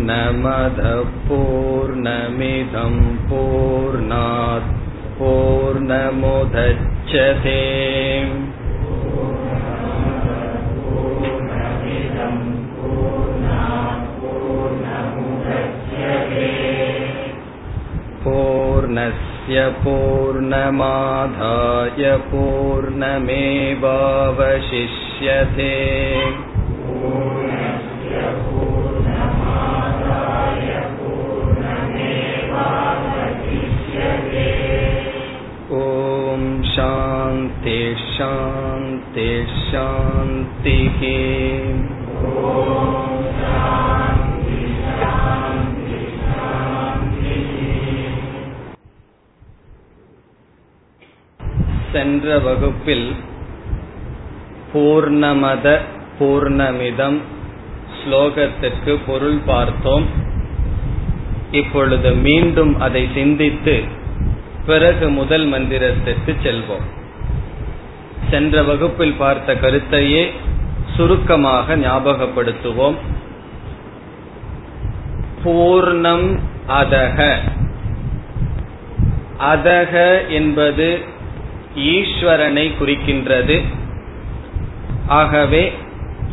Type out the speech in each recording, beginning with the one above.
पूर्णमदः पूर्णमिदं पूर्णात् पूर्णमुदच्छते पूर्णस्य पूर्णमाधाय पूर्णमेवावशिष्यते ॐ शान्ति शान्ति शान्तिः சென்ற வகுப்பில் பூர்ணமத பூர்ணமிதம் ஸ்லோகத்திற்கு பொருள் பார்த்தோம் இப்பொழுது மீண்டும் அதை சிந்தித்து பிறகு முதல் மந்திரத்திற்கு செல்வோம். சென்ற வகுப்பில் பார்த்த கருத்தையே சுருக்கமாக ஞாபகப்படுத்துவோம். பூர்ணம் அதக. அதக என்பது ஈஸ்வரனை குறிக்கின்றது. ஆகவே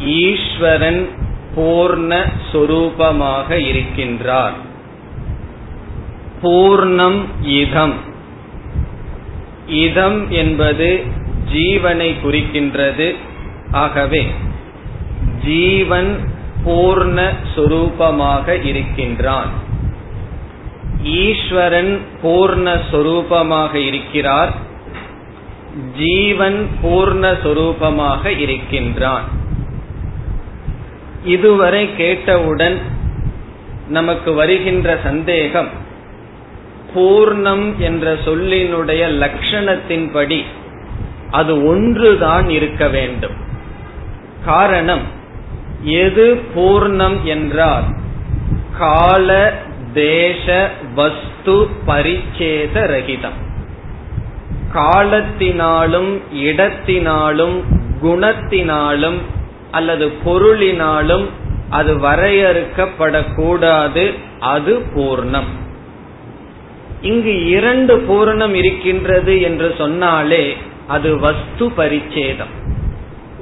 ஈஸ்வரன் பூர்ண சொரூபமாக இருக்கின்றார். பூர்ணம் இதம். இதம் என்பது ஜீவனை குறிக்கின்றது. ஆகவே ஜீவன் பூர்ண சொரூபமாக இருக்கின்றான். ஈஸ்வரன் பூர்ணஸ்வரூபமாக இருக்கிறார். ஜீவன் பூர்ணஸ்வரூபமாக இருக்கின்றான். இதுவரை கேட்டவுடன் நமக்கு வருகின்ற சந்தேகம் பூர்ணம் என்ற சொல்லினுடைய லட்சணத்தின்படி அது ஒன்றுதான் இருக்க வேண்டும். காரணம் எது பூர்ணம் என்றால் கால தேச வஸ்து பரிச்சேத ரகிதம். காலத்தினாலும் இடத்தினாலும் குணத்தினாலும் அல்லது பொருளினாலும் அது வரையறுக்கப்படக்கூடாது அது பூர்ணம். இங்கு இரண்டு பூரணம் இருக்கின்றது என்று சொன்னாலே அது வஸ்து பரிச்சேதம்.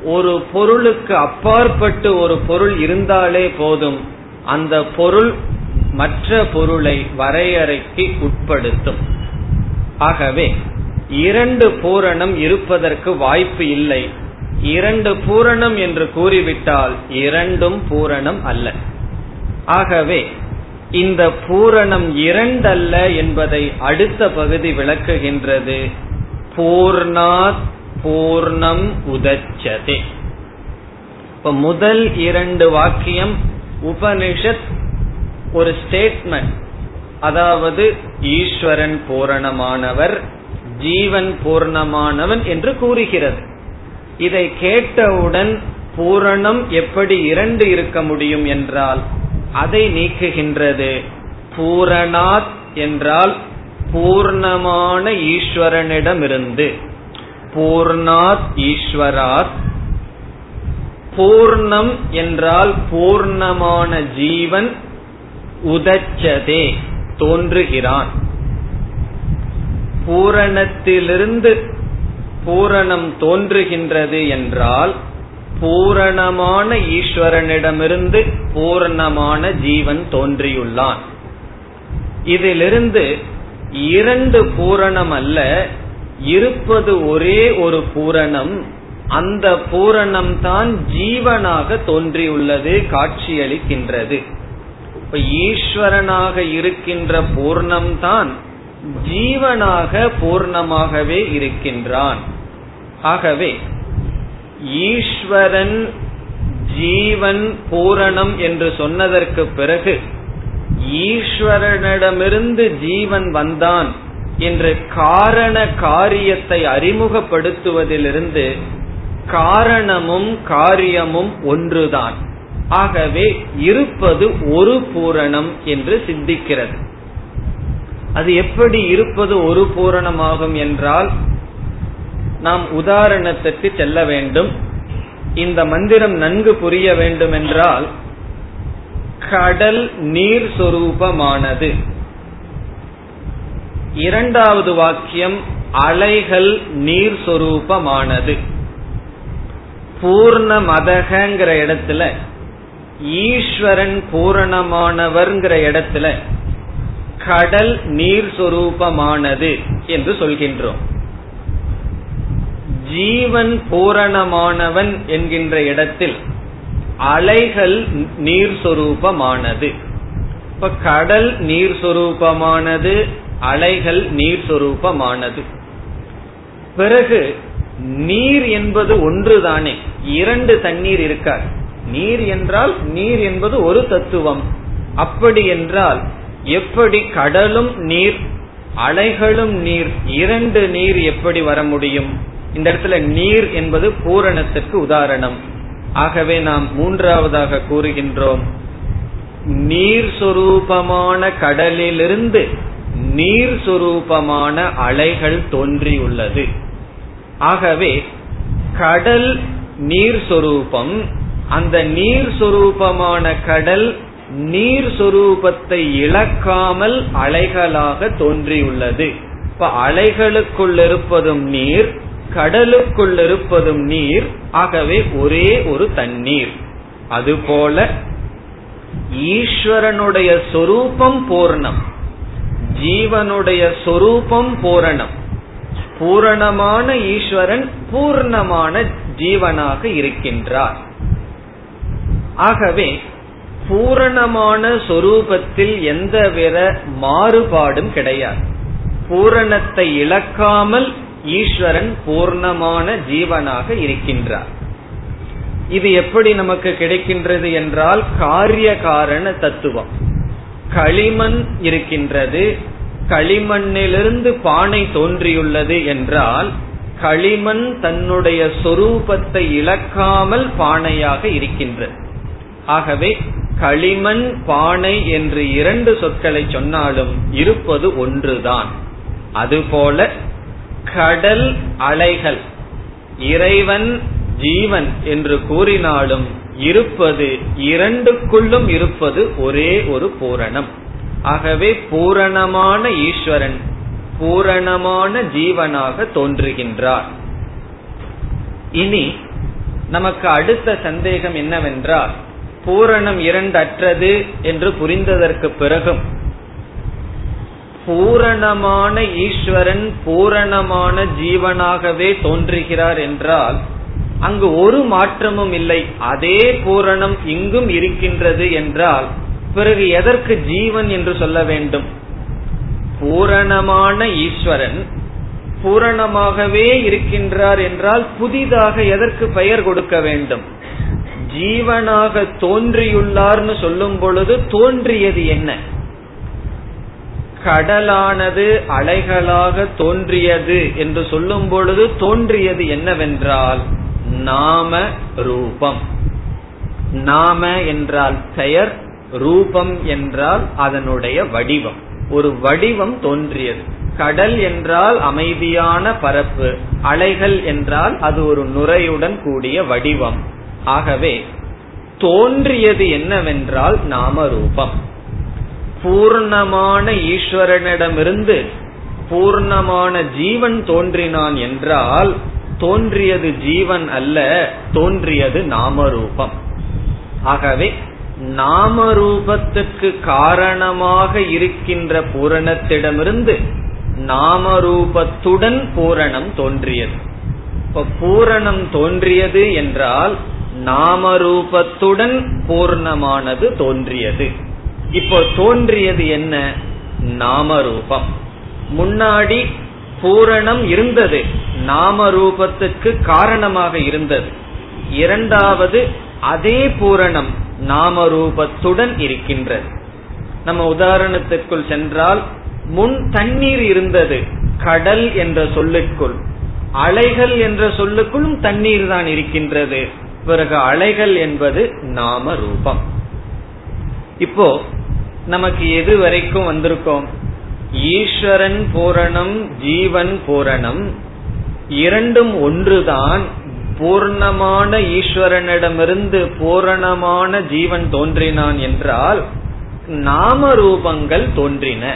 ஒரு பொருளுக்கு அப்பாற்பட்டு ஒரு பொருள் இருந்தாலே போதும் அந்த பொருள் மற்ற பொருளை வரையறைக்கு உட்படுத்தும். ஆகவே இரண்டு பூரணம் இருப்பதற்கு வாய்ப்பு இல்லை. இரண்டு பூரணம் என்று கூறிவிட்டால் இரண்டும் பூரணம் அல்ல. ஆகவே இந்த பூரணம் இரண்டல்ல என்பதை அடுத்த பகுதி விளக்குகின்றது. பூர்ணாத் பூர்ணம் உதச்சதே. இப்ப முதல் இரண்டு வாக்கியம் உபனிஷத் ஒரு ஸ்டேட்மெண்ட் அதாவது ஈஸ்வரன் பூரணமானவர் ஜீவன் பூர்ணமானவன் என்று கூறுகிறது. இதை கேட்டவுடன் பூரணம் எப்படி இரண்டு இருக்க முடியும் என்றால் அதை நீக்குகின்றது. பூரணாத் என்றால் பூர்ணமான ஈஸ்வரனிடமிருந்து. பூர்ணாத் ஈஸ்வராத். பூர்ணம் என்றால் பூர்ணமான ஜீவன் உதச்சதே தோன்றுகிறான். பூரணத்திலிருந்து பூரணம் தோன்றுகின்றது என்றால் பூரணமான ஈஸ்வரனிடமிருந்து பூரணமான ஜீவன் தோன்றியுள்ளான். இதிலிருந்து இரண்டு பூரணம் அல்ல இருப்பது ஒரே ஒரு பூரணம். அந்த பூரணம் தான் ஜீவனாக தோன்றியுள்ளது காட்சியளிக்கின்றது. இப்ப ஈஸ்வரனாக இருக்கின்ற பூர்ணம் தான் ஜீவனாக பூர்ணமாகவே இருக்கின்றான். ஆகவே ஈஸ்வரன் ஜீவன் பூரணம் என்று சொன்னதற்கு பிறகு ஈஸ்வரனிடமிருந்து ஜீவன் வந்தான் என்று காரண காரியத்தை அறிமுகப்படுத்துவதிலிருந்து காரணமும் காரியமும் ஒன்றுதான். ஆகவே இருப்பது ஒரு பூரணம் என்று சித்திக்கிறது. அது எப்படி இருப்பது ஒரு பூரணமாகும் என்றால் நாம் உதாரணத்திற்கு செல்ல வேண்டும். இந்த மந்திரம் நன்கு புரிய வேண்டும் என்றால் கடல் நீர் சொரூபமானது. இரண்டாவது வாக்கியம் அலைகள் நீர் சொரூபமானது. பூர்ண மதகங்கிற இடத்துல ஈஸ்வரன் பூரணமானவர்ங்கிற இடத்துல கடல் நீர் சொரூபமானது என்று சொல்கின்றோம். ஜீவன் பூரணமானவன் என்கின்ற இடத்தில் அலைகள் நீர் சொரூபமானது. இப்ப கடல் நீர் சொரூபமானது அலைகள் நீர் சொரூபமானது. பிறகு நீர் என்பது ஒன்றுதானே இரண்டு தண்ணீர் இருக்கார். நீர் என்றால் நீர் என்பது ஒரு தத்துவம். அப்படி என்றால் எப்படி கடலும் நீர் அலைகளும் நீர் இரண்டு நீர் எப்படி வர முடியும்? இந்த இடத்துல நீர் என்பது பூரணத்திற்கு உதாரணம். ஆகவே நாம் மூன்றாவதாக கூறுகின்றோம். நீர் சொரூபமான கடலிலிருந்து நீர் சொரூபமான அலைகள் தோன்றியுள்ளது. ஆகவே கடல் நீர் சொரூபம் அந்த நீர் சொரூபமான கடல் நீர் சொரூபத்தை இழக்காமல் அலைகளாக தோன்றியுள்ளது. இப்ப அலைகளுக்குள் இருப்பதும் நீர் கடலுக்குள் இருப்பதும் நீர் ஆகவே ஒரே ஒரு தண்ணீர். அதுபோல ஈஸ்வரனுடைய சொரூபம் பூர்ணம் ஜீவனுடைய சொரூபம் பூரணம். பூரணமான ஈஸ்வரன் பூர்ணமான ஜீவனாக இருக்கின்றார். ஆகவே பூரணமான சொரூபத்தில் எந்தவித மாறுபாடும் கிடையாது. பூரணத்தை இழக்காமல் ஈஸ்வரன் பூர்ணமான ஜீவனாக இருக்கின்றார். இது எப்படி நமக்கு கிடைக்கின்றது என்றால் காரிய காரண தத்துவம். களிமண் இருக்கின்றது களிமண்ணிலிருந்து பானை தோன்றியுள்ளது என்றால் களிமண் தன்னுடைய சொரூபத்தை இழக்காமல் பானையாக இருக்கின்றது. ஆகவே களிமண் பானை என்று இரண்டு சொற்களை சொன்னாலும் இருப்பது ஒன்றுதான். அதுபோல கடல் அலைகள். இறைவன் ஜீவன் என்று கூறினாலும் இருப்பது இரண்டுக்குள்ளும் இருப்பது ஒரே ஒரு பூரணம். ஆகவே பூரணமான ஈஸ்வரன் பூரணமான ஜீவனாக தோன்றுகின்றார். இனி நமக்கு அடுத்த சந்தேகம் என்னவென்றால் பூரணம் இரண்டற்றது என்று புரிந்ததற்கு பிறகும் பூரணமான ஈஸ்வரன் பூரணமான ஜீவனாகவே தோன்றுகிறார் என்றால் அங்கு ஒரு மாற்றமும் இல்லை. அதே பூரணம் இங்கும் இருக்கின்றது என்றால் பிறகு எதற்கு ஜீவன் என்று சொல்ல வேண்டும்? பூரணமான ஈஸ்வரன் பூரணமாகவே இருக்கின்றார் என்றால் புதிதாக எதற்கு பெயர் கொடுக்க வேண்டும்? ஜீவனாக தோன்றியுள்ளார்னு சொல்லும் பொழுது தோன்றியது என்ன? கடலானது அலைகளாக தோன்றியது என்று சொல்லும் பொழுது தோன்றியது என்னவென்றால் நாம ரூபம். நாம என்றால் பெயர் ரூபம் என்றால் அதனுடைய வடிவம். ஒரு வடிவம் தோன்றியது. கடல் என்றால் அமைதியான பரப்பு அலைகள் என்றால் அது ஒரு நுரையுடன் கூடிய வடிவம். ஆகவே தோன்றியது என்னவென்றால் நாம ரூபம். பூர்ணமான ஈஸ்வரனிடமிருந்து பூர்ணமான ஜீவன் தோன்றினான் என்றால் தோன்றியது ஜீவன் அல்ல தோன்றியது நாமரூபம். ஆகவே நாமரூபத்துக்கு காரணமாக இருக்கின்ற பூரணத்திடமிருந்து நாமரூபத்துடன் பூரணம் தோன்றியது. இப்ப பூரணம் தோன்றியது என்றால் நாமரூபத்துடன் பூர்ணமானது தோன்றியது. இப்போ தோன்றியது என்ன? நாமரூபம். முன்னாடி பூரணம் இருந்தது நாம ரூபத்துக்கு காரணமாக இருந்தது. இரண்டாவது அதே பூரணம் நாம ரூபத்துடன் இருக்கின்றது. நம்ம உதாரணத்திற்குள் சென்றால் முன் தண்ணீர் இருந்தது கடல் என்ற சொல்லுக்குள். அலைகள் என்ற சொல்லுக்குள்ளும் தண்ணீர் தான் இருக்கின்றது. பிறகு அலைகள் என்பது நாம ரூபம் இப்போ நமக்கு எது வரைக்கும் வந்திருக்கோம்? ஈஸ்வரன் பூரணம் ஜீவன் பூரணம். இரண்டும் ஒன்றுதான். பூர்ணமான ஈஸ்வரனிடமிருந்து பூரணமான ஜீவன் தோன்றினான் என்றால் நாம ரூபங்கள் தோன்றின.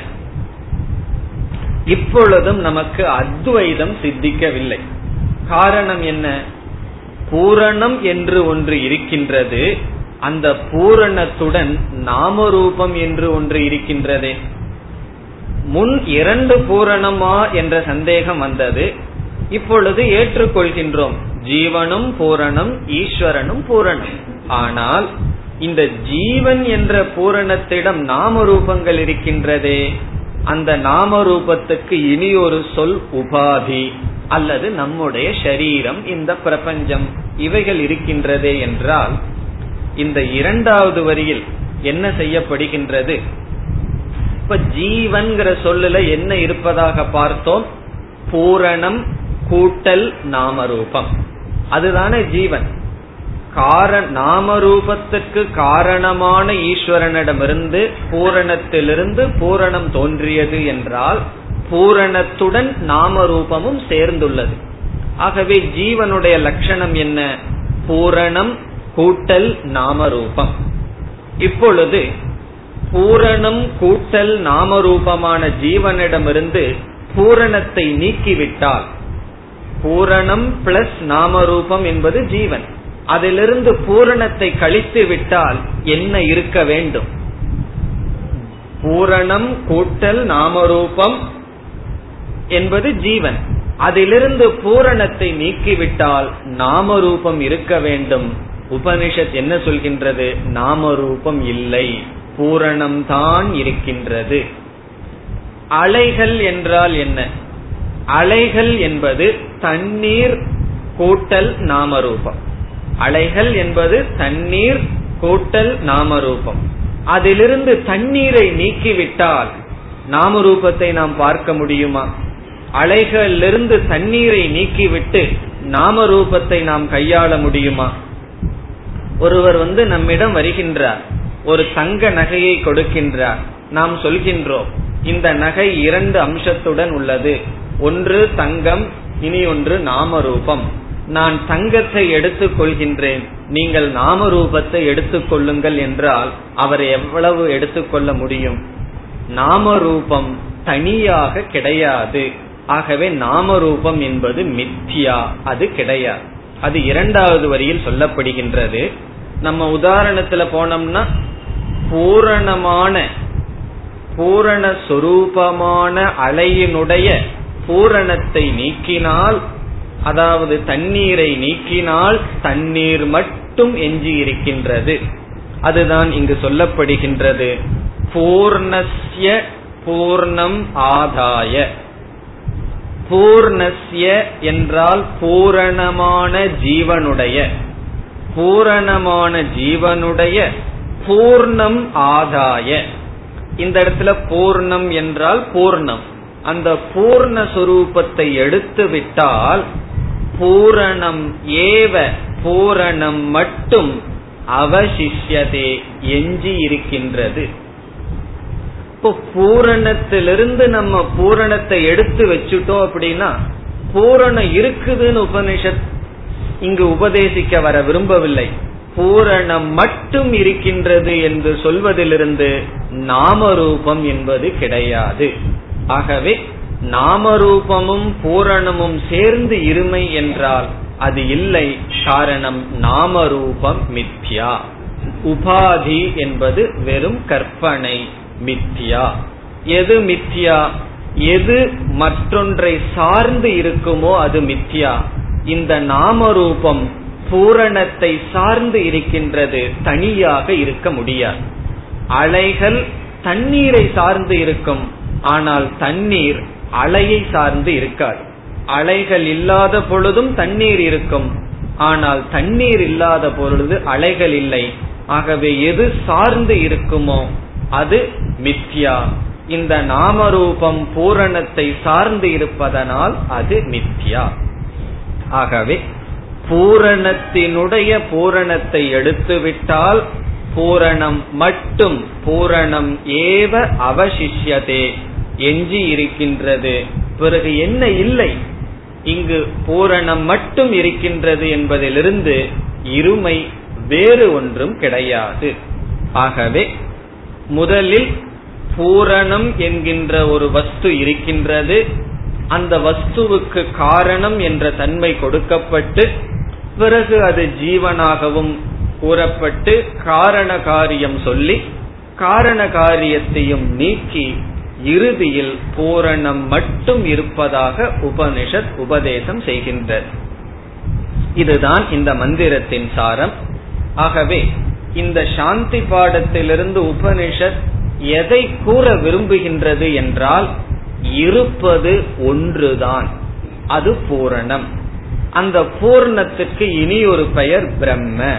இப்பொழுதும் நமக்கு அத்வைதம் சித்திக்கவில்லை. காரணம் என்ன? பூரணம் என்று ஒன்று இருக்கின்றது. அந்த பூரணத்துடன் நாம ரூபம் என்று ஒன்று இருக்கின்றதே. முன் இரண்டு பூரணமா என்ற சந்தேகம் வந்தது. இப்பொழுது ஏற்றுக்கொள்கின்றோம். ஜீவனும் பூரணம் ஈஸ்வரனும் பூரணம். ஆனால் இந்த ஜீவன் என்ற பூரணத்திடம் நாம ரூபங்கள் இருக்கின்றதே. அந்த நாம ரூபத்துக்கு இனி ஒரு சொல் உபாதி அல்லது நம்முடைய சரீரம் இந்த பிரபஞ்சம். இவைகள் இருக்கின்றதே என்றால் இந்த இரண்டாவது வரியில் என்ன செய்யப்படுகின்றது? இப்ப ஜீவன்கிற சொல்லுல என்ன இருப்பதாக பார்த்தோம்? பூரணம் கூட்டல் நாமரூபம். அதுதானே ஜீவன். கார நாமரூபத்துக்கு காரணமான ஈஸ்வரனிடமிருந்து பூரணத்திலிருந்து பூரணம் தோன்றியது என்றால் பூரணத்துடன் நாமரூபமும் சேர்ந்துள்ளது. ஆகவே ஜீவனுடைய லட்சணம் என்ன? பூரணம் கூட்டல் நாமரூபம். இப்பொழுது பூரணம் கூட்டல் நாமரூபமான ஜீவனிடமிருந்து பூரணத்தை நீக்கிவிட்டால் பூரணம் பிளஸ் நாமரூபம் என்பது ஜீவன். அதிலிருந்து பூரணத்தை கழித்து விட்டால் என்ன இருக்க வேண்டும்? பூரணம் கூட்டல் நாமரூபம் என்பது ஜீவன். அதிலிருந்து பூரணத்தை நீக்கிவிட்டால் நாமரூபம் இருக்க வேண்டும். உபனிஷத் என்ன சொல்கின்றது? நாமரூபம் இல்லை. பூரணம்தான் இருக்கின்றது. அலைகள் என்றால் என்ன? அலைகள் என்பது தண்ணீர் கூட்டல் நாமரூபம். அலைகள் என்பது தண்ணீர் கூட்டல் நாமரூபம். அதிலிருந்து தண்ணீரை நீக்கிவிட்டால் நாமரூபத்தை நாம் பார்க்க முடியுமா? அலைகளிலிருந்து தண்ணீரை நீக்கிவிட்டு நாமரூபத்தை நாம் கையாள முடியுமா? ஒருவர் வந்து நம்மிடம் வருகின்றார். ஒரு தங்க நகையை கொடுக்கின்றார். நாம் சொல்கின்றோம் இந்த நகை இரண்டு அம்சத்துடன் உள்ளது. ஒன்று தங்கம் இனி ஒன்று நாமரூபம். நான் தங்கத்தை எடுத்துக் கொள்கின்றேன். நீங்கள் நாம ரூபத்தை எடுத்துக் கொள்ளுங்கள் என்றால் அவர் எவ்வளவு எடுத்துக்கொள்ள முடியும்? நாம ரூபம் தனியாக கிடையாது. ஆகவே நாம ரூபம் என்பது மித்தியா அது கிடையாது. அது இரண்டாவது வரியில் சொல்லப்படுகின்றது. நம்ம உதாரணத்துல போனோம்னா பூரணமான பூரண சொரூபமான அலையினுடைய பூரணத்தை நீக்கினால் அதாவது தண்ணீரை நீக்கினால் தண்ணீர் மட்டும் எஞ்சி இருக்கின்றது அதுதான் இங்கு சொல்லப்படுகின்றது. பூர்ணஸ்ய பூர்ணம் ஆதாய. பூர்ணஸ்ய என்றால் பூரணமான ஜீவனுடைய. பூரணமான ஜீவனுடைய பூர்ணம் ஆதாய. இந்த இடத்துல பூர்ணம் என்றால் பூர்ணம். அந்த பூர்ண எடுத்து விட்டால் பூரணம் ஏவ பூரணம் மட்டும் அவசிஷ்யதே எஞ்சி இருக்கின்றது. இப்போ பூரணத்திலிருந்து நம்ம பூரணத்தை எடுத்து வச்சுட்டோம் அப்படின்னா பூரணம் இருக்குதுன்னு உபனிஷத் இங்கு உபதேசிக்க வர விரும்பவில்லை. பூரணம் மட்டும் இருக்கின்றது என்று சொல்வதிலிருந்து நாமரூபம் என்பது கிடையாது. ஆகவே நாமரூபமும் பூரணமும் சேர்ந்து இருமை என்றால் அது இல்லை. காரணம் நாமரூபம் மித்யா. உபாதி என்பது வெறும் கற்பனை மித்யா. எது மித்யா? எது மற்றொன்றை சார்ந்து இருக்குமோ அது மித்யா. இந்த நாமரூபம் பூரணத்தை சார்ந்து இருக்கின்றது தனியாக இருக்க முடியாது. அலைகள் தண்ணீரை சார்ந்து இருக்கும் ஆனால் தண்ணீர் அலையை சார்ந்து இருக்காது. அலைகள் இல்லாத பொழுதும் தண்ணீர் இருக்கும் ஆனால் தண்ணீர் இல்லாத பொழுது அலைகள் இல்லை. ஆகவே எது சார்ந்து இருக்குமோ அது மித்யா. இந்த நாமரூபம் பூரணத்தை சார்ந்து இருப்பதனால் அது மித்யா. ஆகவே பூரணத்தினுடைய பூரணத்தை எடுத்துவிட்டால் பூரணம் மட்டும் பூரணம் ஏவ அவசிஷ்யதே எஞ்சி இருக்கின்றது. பிறகு என்ன இல்லை? இங்கு பூரணம் மட்டும் இருக்கின்றது என்பதிலிருந்து இருமை வேறு ஒன்றும் கிடையாது. ஆகவே முதலில் பூரணம் என்கின்ற ஒரு வஸ்து இருக்கின்றது. அந்த வஸ்துவுக்கு காரணம் என்ற தன்மை கொடுக்கப்பட்டு பிறகு அது ஜீவனாகவும் கூறப்பட்டு காரண காரியம் சொல்லி காரண காரியத்தையும் நீக்கி இறுதியில் பூரணம் மட்டும் இருப்பதாக உபனிஷத் உபதேசம் செய்கின்றது. இதுதான் இந்த மந்திரத்தின் சாரம். ஆகவே இந்த சாந்தி பாடத்திலிருந்து உபனிஷத் எதை கூற விரும்புகின்றது என்றால் இருப்பது ஒன்றுதான். அது பூரணம். அந்த பூர்ணத்துக்கு இனி ஒரு பெயர் பிரம்ம.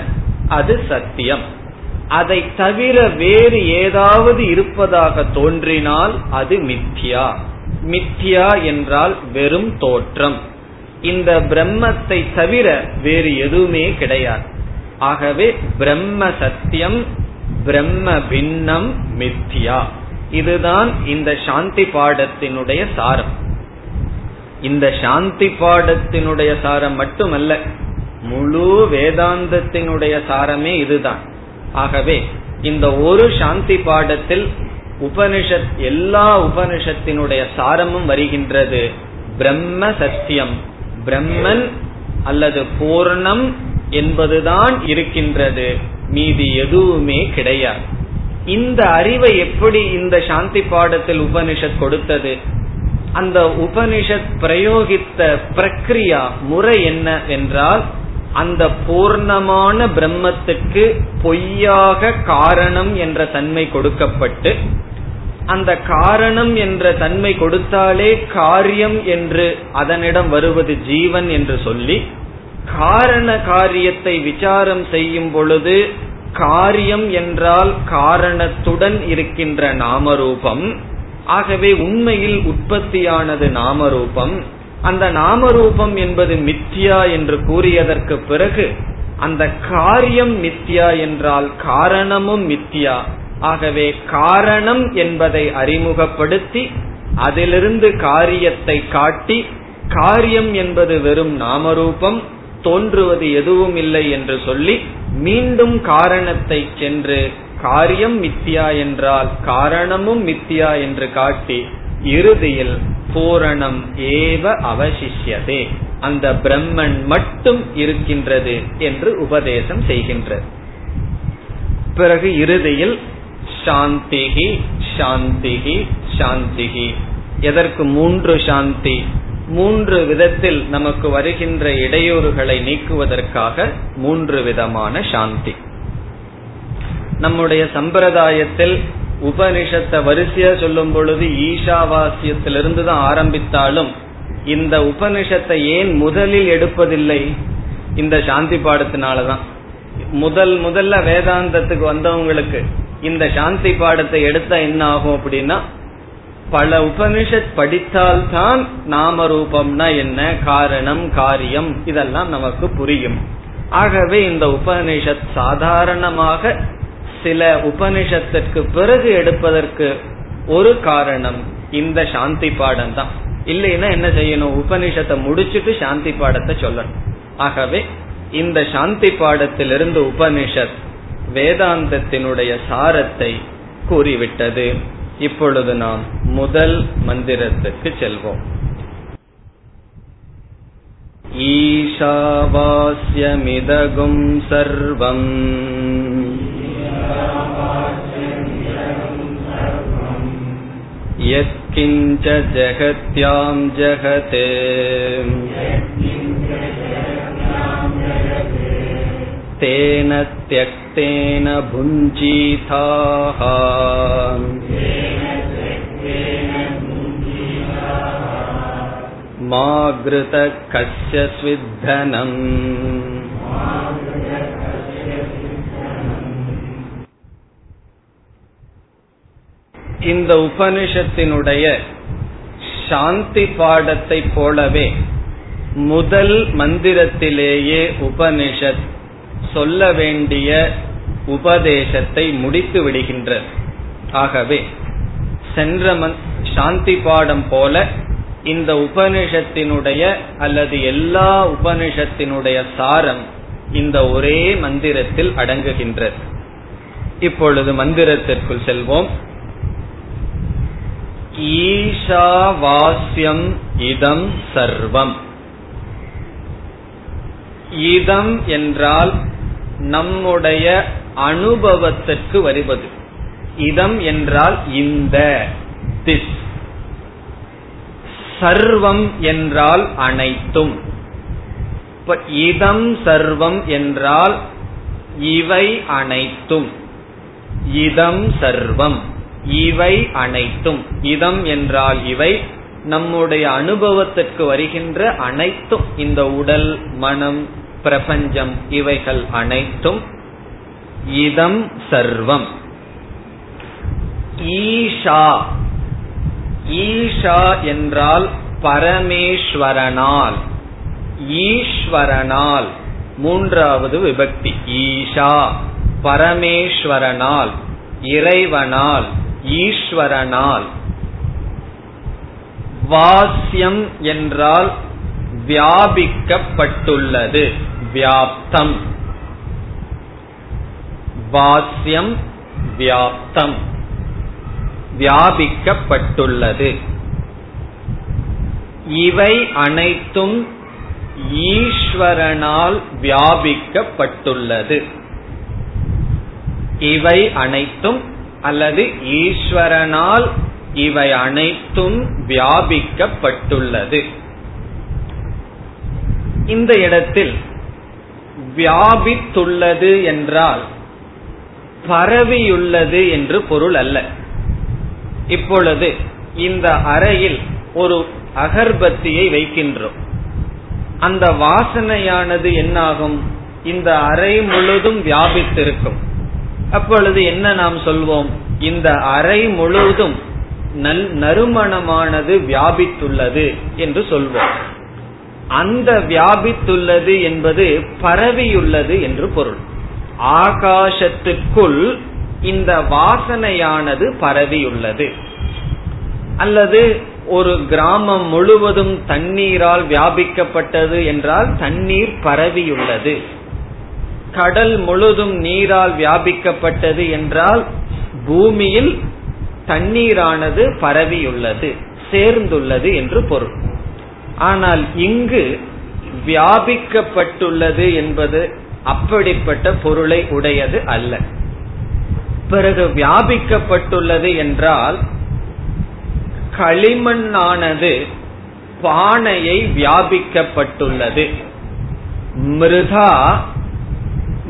அது சத்தியம். அதை தவிர வேறு ஏதாவது இருப்பதாக தோன்றினால் அது மித்யா. மித்யா என்றால் வெறும் தோற்றம். இந்த பிரம்மத்தை தவிர வேறு எதுவுமே கிடையாது. ஆகவே பிரம்ம சத்தியம் பிரம்ம பின்னம் மித்யா. இதுதான் இந்த சாந்தி பாடத்தினுடைய சாரம். இந்த சாந்தி பாடத்தினுடைய சாரம் மட்டுமல்ல முழு வேதாந்தத்தினுடைய சாரமே இதுதான். ஆகவே இந்த ஒரு சாந்தி பாடத்தில் உபனிஷத் எல்லா உபனிஷத்தினுடைய சாரமும் வருகின்றது. பிரம்ம சத்தியம் பிரம்மன் அல்லது பூர்ணம் என்பதுதான் இருக்கின்றது. மீதி எதுவுமே கிடையாது. இந்த அறிவை எப்படி இந்த சாந்தி பாடத்தில் உபனிஷத் கொடுத்தது? அந்த உபனிஷத் பிரயோகித்த பிரக்ரியா முறை என்ன என்றால் அந்த பூர்ணமான பிரம்மத்துக்கு பொய்யாக காரணம் என்ற தன்மை கொடுக்கப்பட்டு அந்த காரணம் என்ற தன்மை கொடுத்தாலே காரியம் என்று அதனிடம் வருவது ஜீவன் என்று சொல்லி காரண காரியத்தை விசாரம் செய்யும் பொழுது காரியம் என்றால் காரணத்துடன் இருக்கின்ற நாமரூபம். ஆகவே உண்மையில் உற்பத்தியானது நாமரூபம். அந்த நாமரூபம் என்பது மித்யா என்று கூறியதற்கு பிறகு அந்த காரியம் மித்யா என்றால் காரணமும் மித்யா. ஆகவே காரணம் என்பதை அறிமுகப்படுத்தி அதிலிருந்து காரியத்தை காட்டி காரியம் என்பது வெறும் நாமரூபம் தோன்றுவது எதுவும் இல்லை என்று சொல்லி மீண்டும் காரணத்தை சென்று காரியம் மித்தியா என்றால் காரணமும் மித்தியா என்று காட்டி இறுதியில் பூரணம் ஏவ அவசிஷ்யதே. அந்த பிரம்மன் மட்டும் இருக்கின்றது என்று உபதேசம் செய்கின்றது. பிறகு இறுதியில் சாந்திகி சாந்திகி சாந்திகி எதற்கு மூன்று சாந்தி? மூன்று விதத்தில் நமக்கு வருகின்ற இடையூறுகளை நீக்குவதற்காக மூன்று விதமான சாந்தி. நம்முடைய சம்பிரதாயத்தில் உபனிஷத்தை வரிசையா சொல்லும் பொழுது ஈஷாவாசியத்திலிருந்து தான் ஆரம்பித்தாலும் இந்த உபனிஷத்தை ஏன் முதலில் எடுப்பதில்லை? இந்த சாந்தி பாடத்தினாலதான் முதல் முதல்ல வேதாந்தத்துக்கு வந்தவங்களுக்கு இந்த சாந்தி பாடத்தை எடுத்தா என்ன ஆகும் அப்படின்னா பல உபனிஷத் படித்தால்தான் நாம ரூபம்னா என்ன? காரணம் காரியம். இதெல்லாம் நமக்கு புரியும். ஆகவே இந்த உபனிஷத் சாதாரணமாக சில உபனிஷத்திற்கு பிறகு எடுப்பதற்கு ஒரு காரணம் இந்த சாந்தி பாடம் தான். இல்லைன்னா என்ன செய்யணும்? உபனிஷத்தை முடிச்சுட்டு சாந்தி பாடத்தை சொல்லணும். ஆகவே இந்த சாந்தி பாடத்திலிருந்து உபனிஷத் வேதாந்தத்தினுடைய சாரத்தை கூறிவிட்டது. இப்பொழுது நாம் முதல் மந்திரத்துக்கு செல்வோம் ईशावास्यमिदगुं सर्वम् यत्किञ्च जगत्यां जगते तेन त्यक्तेन भुञ्जीथाः மாகிருத கஷ்யஸ்வித்தனம் இந்த உபனிஷத்தினுடைய சாந்தி பாடத்தை போலவே முதல் மந்திரத்திலேயே உபனிஷத் சொல்ல வேண்டிய உபதேசத்தை முடித்து விடுகின்றது. ஆகவே சென்ற சாந்தி பாடம் போல இந்த உபனிஷத்தினுடைய அல்லது எல்லா உபனிஷத்தினுடைய சாரம் இந்த ஒரே மந்திரத்தில் அடங்குகின்றது. இப்பொழுது மந்திரத்திற்குள் செல்வோம். ஈஷாவாஸ்யம் இதம் சர்வம். இதம் என்றால் நம்முடைய அனுபவத்திற்கு வருவது. இதம் என்றால் இந்த திஸ். சர்வம் என்றால் அனைத்தும். இதம் சர்வம் என்றால் இவை அனைத்தும். இதம் சர்வம் இவை அனைத்தும். இதம் என்றால் இவை நம்முடைய அனுபவத்திற்கு வருகின்ற அனைத்தும். இந்த உடல் மனம் பிரபஞ்சம் இவைகள் அனைத்தும் இதம் சர்வம். ஈஷா ஈஷா என்றால் பரமேஸ்வரனால். ஈஸ்வரனால். மூன்றாவது விபக்தி. ஈஷா பரமேஸ்வரனால். இறைவனால் ஈஸ்வரனால். வாசியம் என்றால் வியாபிக்கப்பட்டுள்ளது. வியாப்தம். வாசியம் வியாப்தம். வியாபிக்கப்பட்டுள்ளது. இவை அனைத்தும் ஈஸ்வரனால் வியாபிக்கப்பட்டுள்ளது. இவை அனைத்தும் அல்லது ஈஸ்வரனால் இவை அனைத்தும் வியாபிக்கப்பட்டுள்ளது. இந்த இடத்தில் வியாபித்துள்ளது என்றால் பரவியுள்ளது என்று பொருள் அல்ல. இப்பொழுது இந்த அறையில் ஒரு அகர்பத்தியை வைக்கின்றோம். அந்த வாசனையானது என்னாகும்? இந்த அறை முழுதும் வியாபித்திருக்கும். அப்பொழுது என்ன நாம் சொல்வோம்? இந்த அறை முழுவதும் நல் நறுமணமானது வியாபித்துள்ளது என்று சொல்வோம். அந்த வியாபித்துள்ளது என்பது பரவியுள்ளது என்று பொருள். ஆகாசத்துக்குள் இந்த வாசனையானது பரவியுள்ளது. அல்லது ஒரு கிராமம் முழுவதும் தண்ணீரால் வியாபிக்கப்பட்டது என்றால் தண்ணீர் பரவியுள்ளது. கடல் முழுதும் நீரால் வியாபிக்கப்பட்டது என்றால் பூமியில் தண்ணீரானது பரவியுள்ளது சேர்ந்துள்ளது என்று பொருள். ஆனால் இங்கு வியாபிக்கப்பட்டுள்ளது என்பது அப்படிப்பட்ட பொருளை உடையது அல்ல. பிறகு வியாபிக்கப்பட்டுள்ளது என்றால் களிமண்ணானது பானையை வியாபிக்கப்பட்டுள்ளது. மிருதா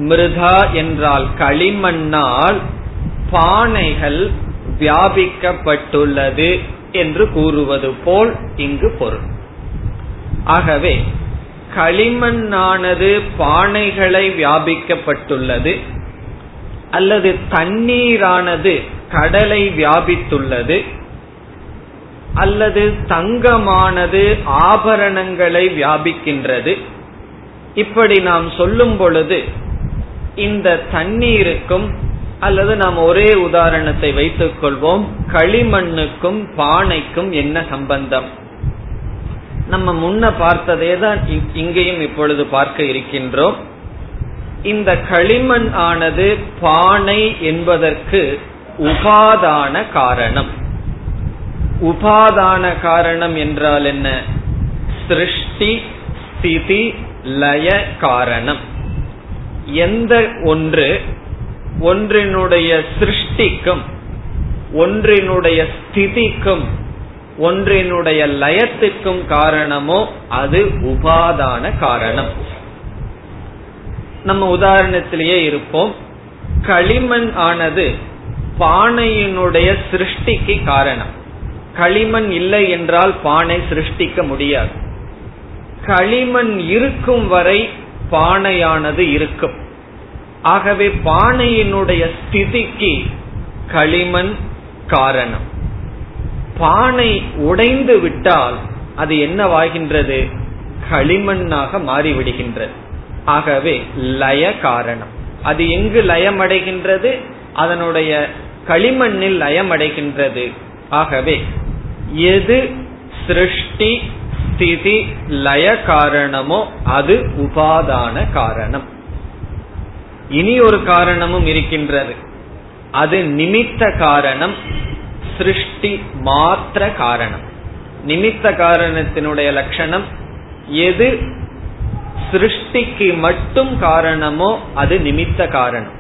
மிருதா என்றால் களிமண்ணால் பானைகள் வியாபிக்கப்பட்டுள்ளது என்று கூறுவது போல் இங்கு பொருள். ஆகவே களிமண்ணானது பானைகளை வியாபிக்கப்பட்டுள்ளது. அல்லது தண்ணீரானது கடலை வியாபித்துள்ளது அல்லது தங்கமானது ஆபரணங்களை வியாபிக்கின்றது. இப்படி நாம் சொல்லும் பொழுது இந்த தண்ணீருக்கும் அல்லது நாம் ஒரே உதாரணத்தை வைத்துக் கொள்வோம் களிமண்ணுக்கும் பானைக்கும் என்ன சம்பந்தம்? நம்ம முன்ன பார்த்ததே தான் இங்கேயும் இப்பொழுது பார்க்க இருக்கின்றோம். இந்த களிமண் ஆனது பானை என்பதற்கு உபாதான காரணம். உபாதான காரணம் என்றால் என்ன? சிருஷ்டி ஸ்திதி லய காரணம். எந்த ஒன்று? ஒன்றினுடைய சிருஷ்டிக்கும் ஒன்றினுடைய ஸ்திதிக்கும் ஒன்றினுடைய லயத்துக்கும் காரணமோ அது உபாதான காரணம். நம்ம உதாரணத்திலேயே இருப்போம். களிமண் ஆனது பானையினுடைய சிருஷ்டிக்கு காரணம். களிமண் இல்லை என்றால் பானை சிருஷ்டிக்க முடியாது. களிமண் இருக்கும் வரை பானையானது இருக்கும். ஆகவே பானையினுடைய ஸ்திதிக்கு களிமண் காரணம். பானை உடைந்து விட்டால் அது என்னவாகின்றது? களிமண்ணாக மாறிவிடுகின்றது. ஆகவே லய காரணம். அது எங்கு லயமடைகின்றது? அதனுடைய களிமண்ணில் லயமடைகின்றது. ஆகவே எது சிருஷ்டி சிருஷ்டி ஸ்திதி லய காரணமோ அது உபாதான காரணம். இனி ஒரு காரணமும் இருக்கின்றது. அது நிமித்த காரணம் சிருஷ்டி மாத்திர காரணம். நிமித்த காரணத்தினுடைய லட்சணம் எது சிருஷ்டிக்கு மட்டும் காரணமோ அது நிமித்த காரணம்.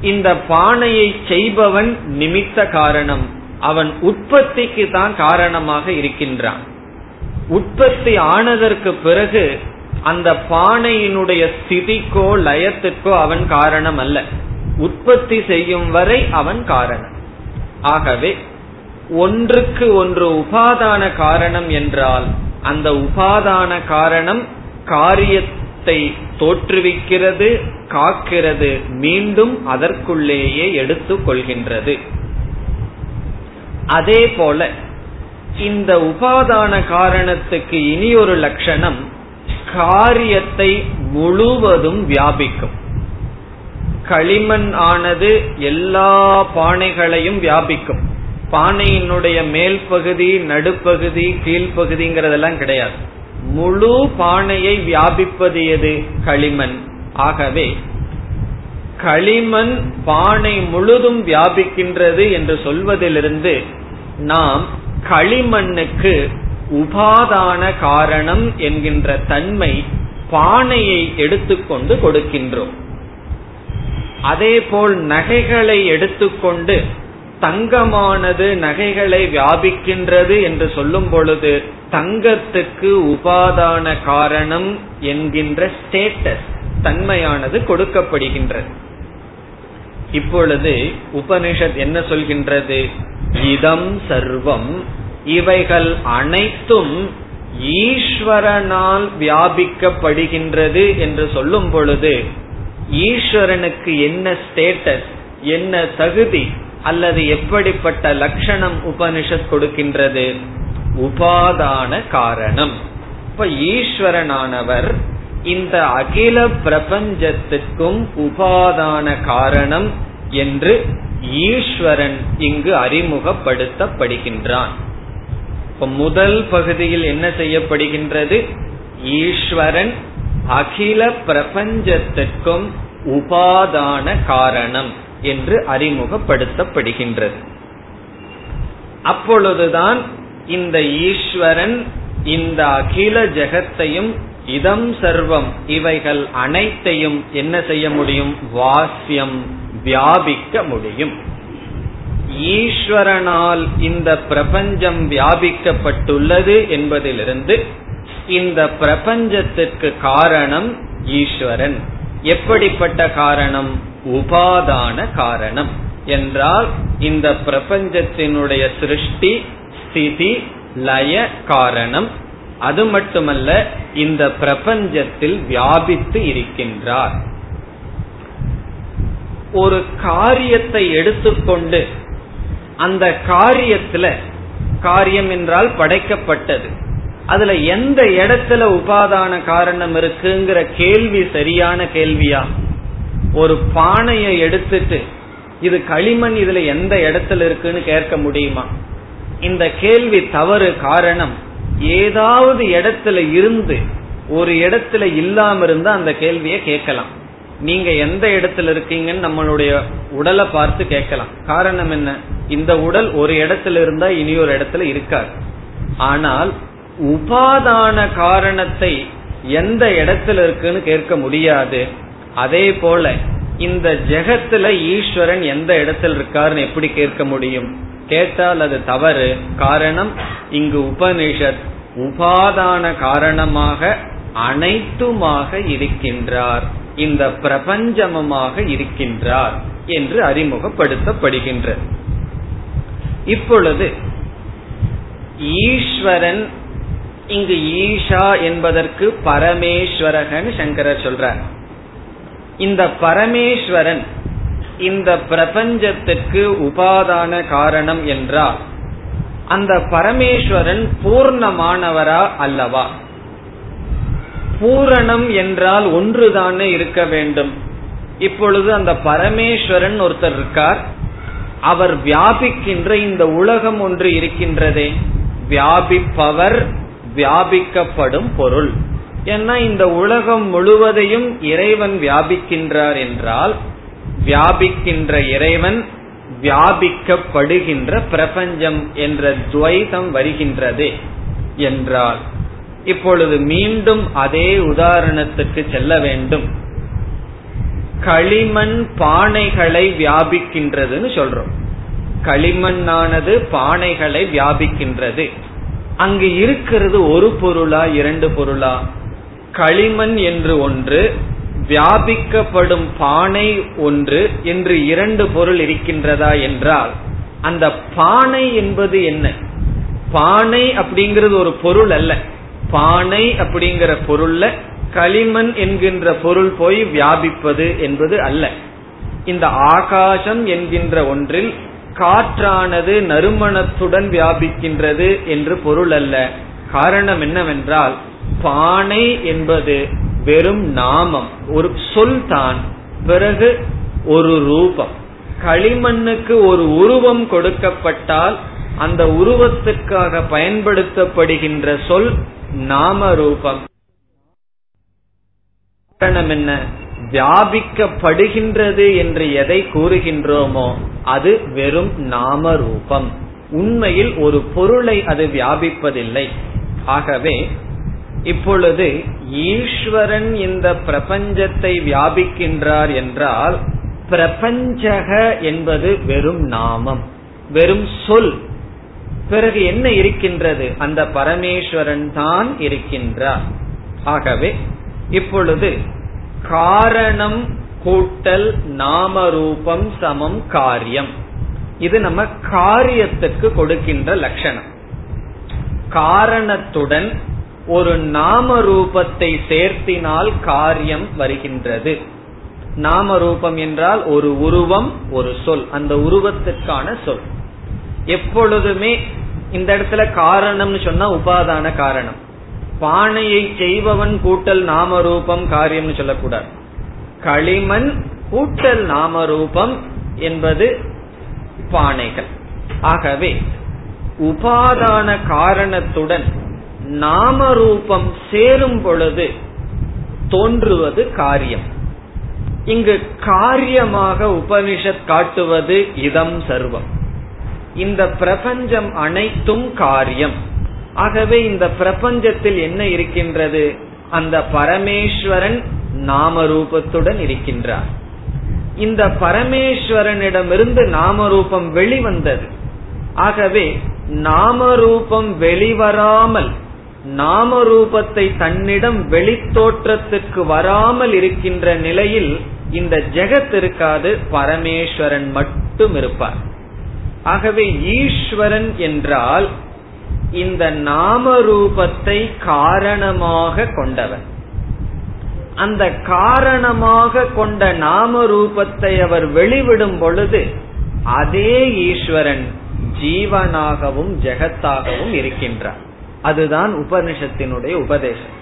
இந்த பானையை செய்பவன் நிமித்த காரணம். அவன் உற்பத்திக்கு தான் காரணமாக இருக்கின்றான். உற்பத்தி ஆனதற்கு பிறகு அந்த பானையினுடைய ஸ்திதிக்கோ லயத்திற்கோ அவன் காரணம் அல்ல உற்பத்தி செய்யும் வரை அவன் காரணம். ஆகவே ஒன்றுக்கு ஒன்று உபாதான காரணம் என்றால் அந்த உபாதான காரணம் காரியத்தை தோற்றுவிக்கிறது காக்கிறது மீண்டும் அதற்குள்ளேயே எடுத்துக் கொள்கின்றது. அதே போல இந்த உபாதான காரணத்துக்கு இனி ஒரு லட்சணம் காரியத்தை முழுவதும் வியாபிக்கும். களிமண் ஆனது எல்லா பானைகளையும் வியாபிக்கும். பானையினுடைய மேல் பகுதி நடுப்பகுதி கீழ்ப்பகுதிங்கிறதெல்லாம் கிடையாது. முழு பானையை வியாபிப்பது எது? களிமண். ஆகவே களிமண் பானை முழுதும் வியாபிக்கின்றது என்று சொல்வதிலிருந்து நாம் களிமண்ணுக்கு உபாதான காரணம் என்கின்ற தன்மை பானையை எடுத்துக்கொண்டு கொடுக்கின்றோம். அதேபோல் நகைகளை எடுத்துக்கொண்டு தங்கமானது நகைகளை வியாபிக்கின்றது என்று சொல்லும் பொழுது தங்கத்துக்கு உபாதான காரணம் என்கின்ற ஸ்டேட்டஸ் தன்மையானது கொடுக்கப்படுகின்றது. இப்பொழுது உபனிஷத் என்ன சொல்கின்றது? இதம் சர்வம் இவைகள் அனைத்தும் ஈஸ்வரனால் வியாபிக்கப்படுகின்றது என்று சொல்லும் பொழுது ஈஸ்வரனுக்கு என்ன ஸ்டேட்டஸ் என்ன தகுதி அல்லது எப்படிப்பட்ட லட்சணம் உபனிஷத் கொடுக்கின்றது? உபாதான காரணம். இப்ப ஈஸ்வரனானவர் இந்த அகில பிரபஞ்சத்துக்கும் உபாதான காரணம் என்று ஈஸ்வரன் இங்கு அறிமுகப்படுத்தப்படுகின்றான். இப்ப முதல் பகுதியில் என்ன செய்யப்படுகின்றது? ஈஸ்வரன் அகில பிரபஞ்சத்திற்கும் உபாதான காரணம். என்று அறிமுகப்படுத்தப்படுகின்றது. அப்பொழுதுதான் இந்த ஈஸ்வரன் இந்த அகில ஜெகத்தையும் இதம் சர்வம் இவைகள் அனைத்தையும் என்ன செய்ய முடியும்? வாசியம் வியாபிக்க முடியும். ஈஸ்வரனால் இந்த பிரபஞ்சம் வியாபிக்கப்பட்டுள்ளது என்பதிலிருந்து இந்த பிரபஞ்சத்திற்கு காரணம் ஈஸ்வரன். எப்படிப்பட்ட காரணம்? உபாதான காரணம். என்றால் இந்த பிரபஞ்சத்தினுடைய சிருஷ்டி ஸ்திதி லய காரணம். அது மட்டுமல்ல இந்த பிரபஞ்சத்தில் வியாபித்து இருக்கின்றார். ஒரு காரியத்தை எடுத்துக்கொண்டு அந்த காரியத்துல காரியம் என்றால் படைக்கப்பட்டது. அதுல எந்த இடத்துல உபாதான காரணம் இருக்குங்கிற கேள்வி சரியான கேள்வியா? ஒரு பானையை எடுத்துட்டு இது களிமண் இதுல எந்த இடத்துல இருக்குன்னு கேட்க முடியுமா? இந்த கேள்வி தவறு காரணம் ஏதாவது இடத்துல இருந்து ஒரு இடத்துல இல்லாம இருந்தா அந்த கேள்வியை கேட்கலாம். நீங்க எந்த இடத்துல இருக்கீங்கன்னு நம்மளுடைய உடலை பார்த்து கேட்கலாம். காரணம் என்ன? இந்த உடல் ஒரு இடத்துல இருந்தா இனி ஒரு இடத்துல இருக்காது. ஆனால் உபாதான காரணத்தை எந்த இடத்துல இருக்குன்னு கேட்க முடியாது. அதே போல இந்த ஜெகத்துல ஈஸ்வரன் எந்த இடத்தில் இருக்காருன்னு எப்படி கேட்க முடியும்? கேட்டால் அது தவறு. காரணம் இங்கு உபனிஷத் உபாதான காரணமாக அனைத்துமாக இருக்கின்றார். இந்த பிரபஞ்சமமாக இருக்கின்றார் என்று அறிமுகப்படுத்தப்படுகின்றது இப்பொழுது ஈஸ்வரன் இங்கு ஈஷா என்பதற்கு பரமேஸ்வரகன் சங்கரர் சொல்றார். இந்த பரமேஸ்வரன் இந்த பிரபஞ்சத்திற்கு உபாதான காரணம் என்றால் அந்த பரமேஸ்வரன் பூர்ணமானவரா அல்லவா? பூரணம் என்றால் ஒன்றுதானே இருக்க வேண்டும். இப்பொழுது அந்த பரமேஸ்வரன் ஒருத்தர் இருக்கார். அவர் வியாபிக்கின்ற இந்த உலகம் ஒன்று இருக்கின்றதே. வியாபிப்பவர் வியாபிக்கப்படும் பொருள். ஏன்னா இந்த உலகம் முழுவதையும் இறைவன் வியாபிக்கின்றார் என்றால் வியாபிக்கின்ற இறைவன் வியாபிக்கப்படுகின்ற பிரபஞ்சம் என்ற துவைதம் வருகின்றது என்றால் இப்பொழுது மீண்டும் அதே உதாரணத்துக்கு செல்ல வேண்டும். களிமண் பானைகளை வியாபிக்கின்றதுன்னு சொல்றோம். களிமண்ணானது பானைகளை வியாபிக்கின்றது. அங்கு இருக்கிறது ஒரு பொருளா இரண்டு பொருளா? களிமண் என்று ஒன்று வியாபிக்கப்படும் பானை ஒன்று என்று இரண்டு பொருள் இருக்கின்றதா என்றால் அந்த பானை என்பது என்ன? பானை அப்படிங்கிறது ஒரு பொருள் அல்ல. பானை அப்படிங்கிற பொருள்ல களிமண் என்கின்ற பொருள் போய் வியாபிப்பது என்பது அல்ல. இந்த ஆகாசம் என்கின்ற ஒன்றில் காற்றானது நறுமணத்துடன் வியாபிக்கின்றது என்று பொருள் அல்ல. காரணம் என்னவென்றால் பானை என்பது வெறும் நாமம். ஒரு சொல் தான். பிறகு ஒரு ரூபம். களிமண்ணுக்கு ஒரு உருவம் கொடுக்கப்பட்டால் அந்த உருவத்துக்காக பயன்படுத்தப்படுகின்ற சொல் நாம ரூபம். காரணம் என்ன? வியாபிக்கப்படுகின்றது என்று எதை கூறுகின்றோமோ அது வெறும் நாம ரூபம். உண்மையில் ஒரு பொருளை அது வியாபிப்பதில்லை. ஆகவே இப்பொழுது ஈஸ்வரன் இந்த பிரபஞ்சத்தை வியாபிக்கின்றார் என்றால் பிரபஞ்சக என்பது வெறும் நாமம் வெறும் சொல். பிறகு என்ன இருக்கின்றது? அந்த பரமேஸ்வரன் தான் இருக்கின்றார். ஆகவே இப்பொழுது காரணம் கூட்டல் நாமரூபம் சமம் காரியம். இது நம்ம காரியத்துக்கு கொடுக்கின்ற லட்சணம். காரணத்துடன் ஒரு நாம ரூபத்தை சேர்த்தினால் காரியம் வருகின்றது. நாம ரூபம் என்றால் ஒரு உருவம் ஒரு சொல். அந்த உருவத்திற்கான சொல். எப்பொழுதுமே இந்த இடத்துல காரணம்னு சொன்னா உபாதான காரணம். பானையை செய்பவன் கூட்டல் நாம ரூபம் காரியம்னு சொல்லக்கூடாது. களிமண் கூட்டல் நாம ரூபம் என்பது பானைகள். ஆகவே உபாதான காரணத்துடன் நாம ரூபம் சேரும் பொழுது தோன்றுவது காரியம். இங்கு காரியமாக உபனிஷத் காட்டுவது இதம் சர்வம். இந்த பிரபஞ்சம் அனைத்தும் காரியம். ஆகவே இந்த பிரபஞ்சத்தில் என்ன இருக்கின்றது? அந்த பரமேஸ்வரன் நாம ரூபத்துடன் இருக்கின்றார். இந்த பரமேஸ்வரனிடமிருந்து நாம ரூபம் வெளிவந்தது. ஆகவே நாம ரூபம் வெளிவராமல் நாம ரூபத்தை தன்னிடம் வெளித்தோற்றத்துக்கு வராமல் இருக்கின்ற நிலையில் இந்த ஜெகத் இருக்காது பரமேஸ்வரன் மட்டும் இருப்பார். ஆகவே ஈஸ்வரன் என்றால் இந்த நாம ரூபத்தை காரணமாக கொண்டவர் அந்த காரணமாக கொண்ட நாம ரூபத்தை அவர் வெளிவிடும் பொழுது அதே ஈஸ்வரன் ஜீவனாகவும் ஜெகத்தாகவும் இருக்கின்றார். அதுதான் உபனிஷத்தினுடைய உபதேசம்.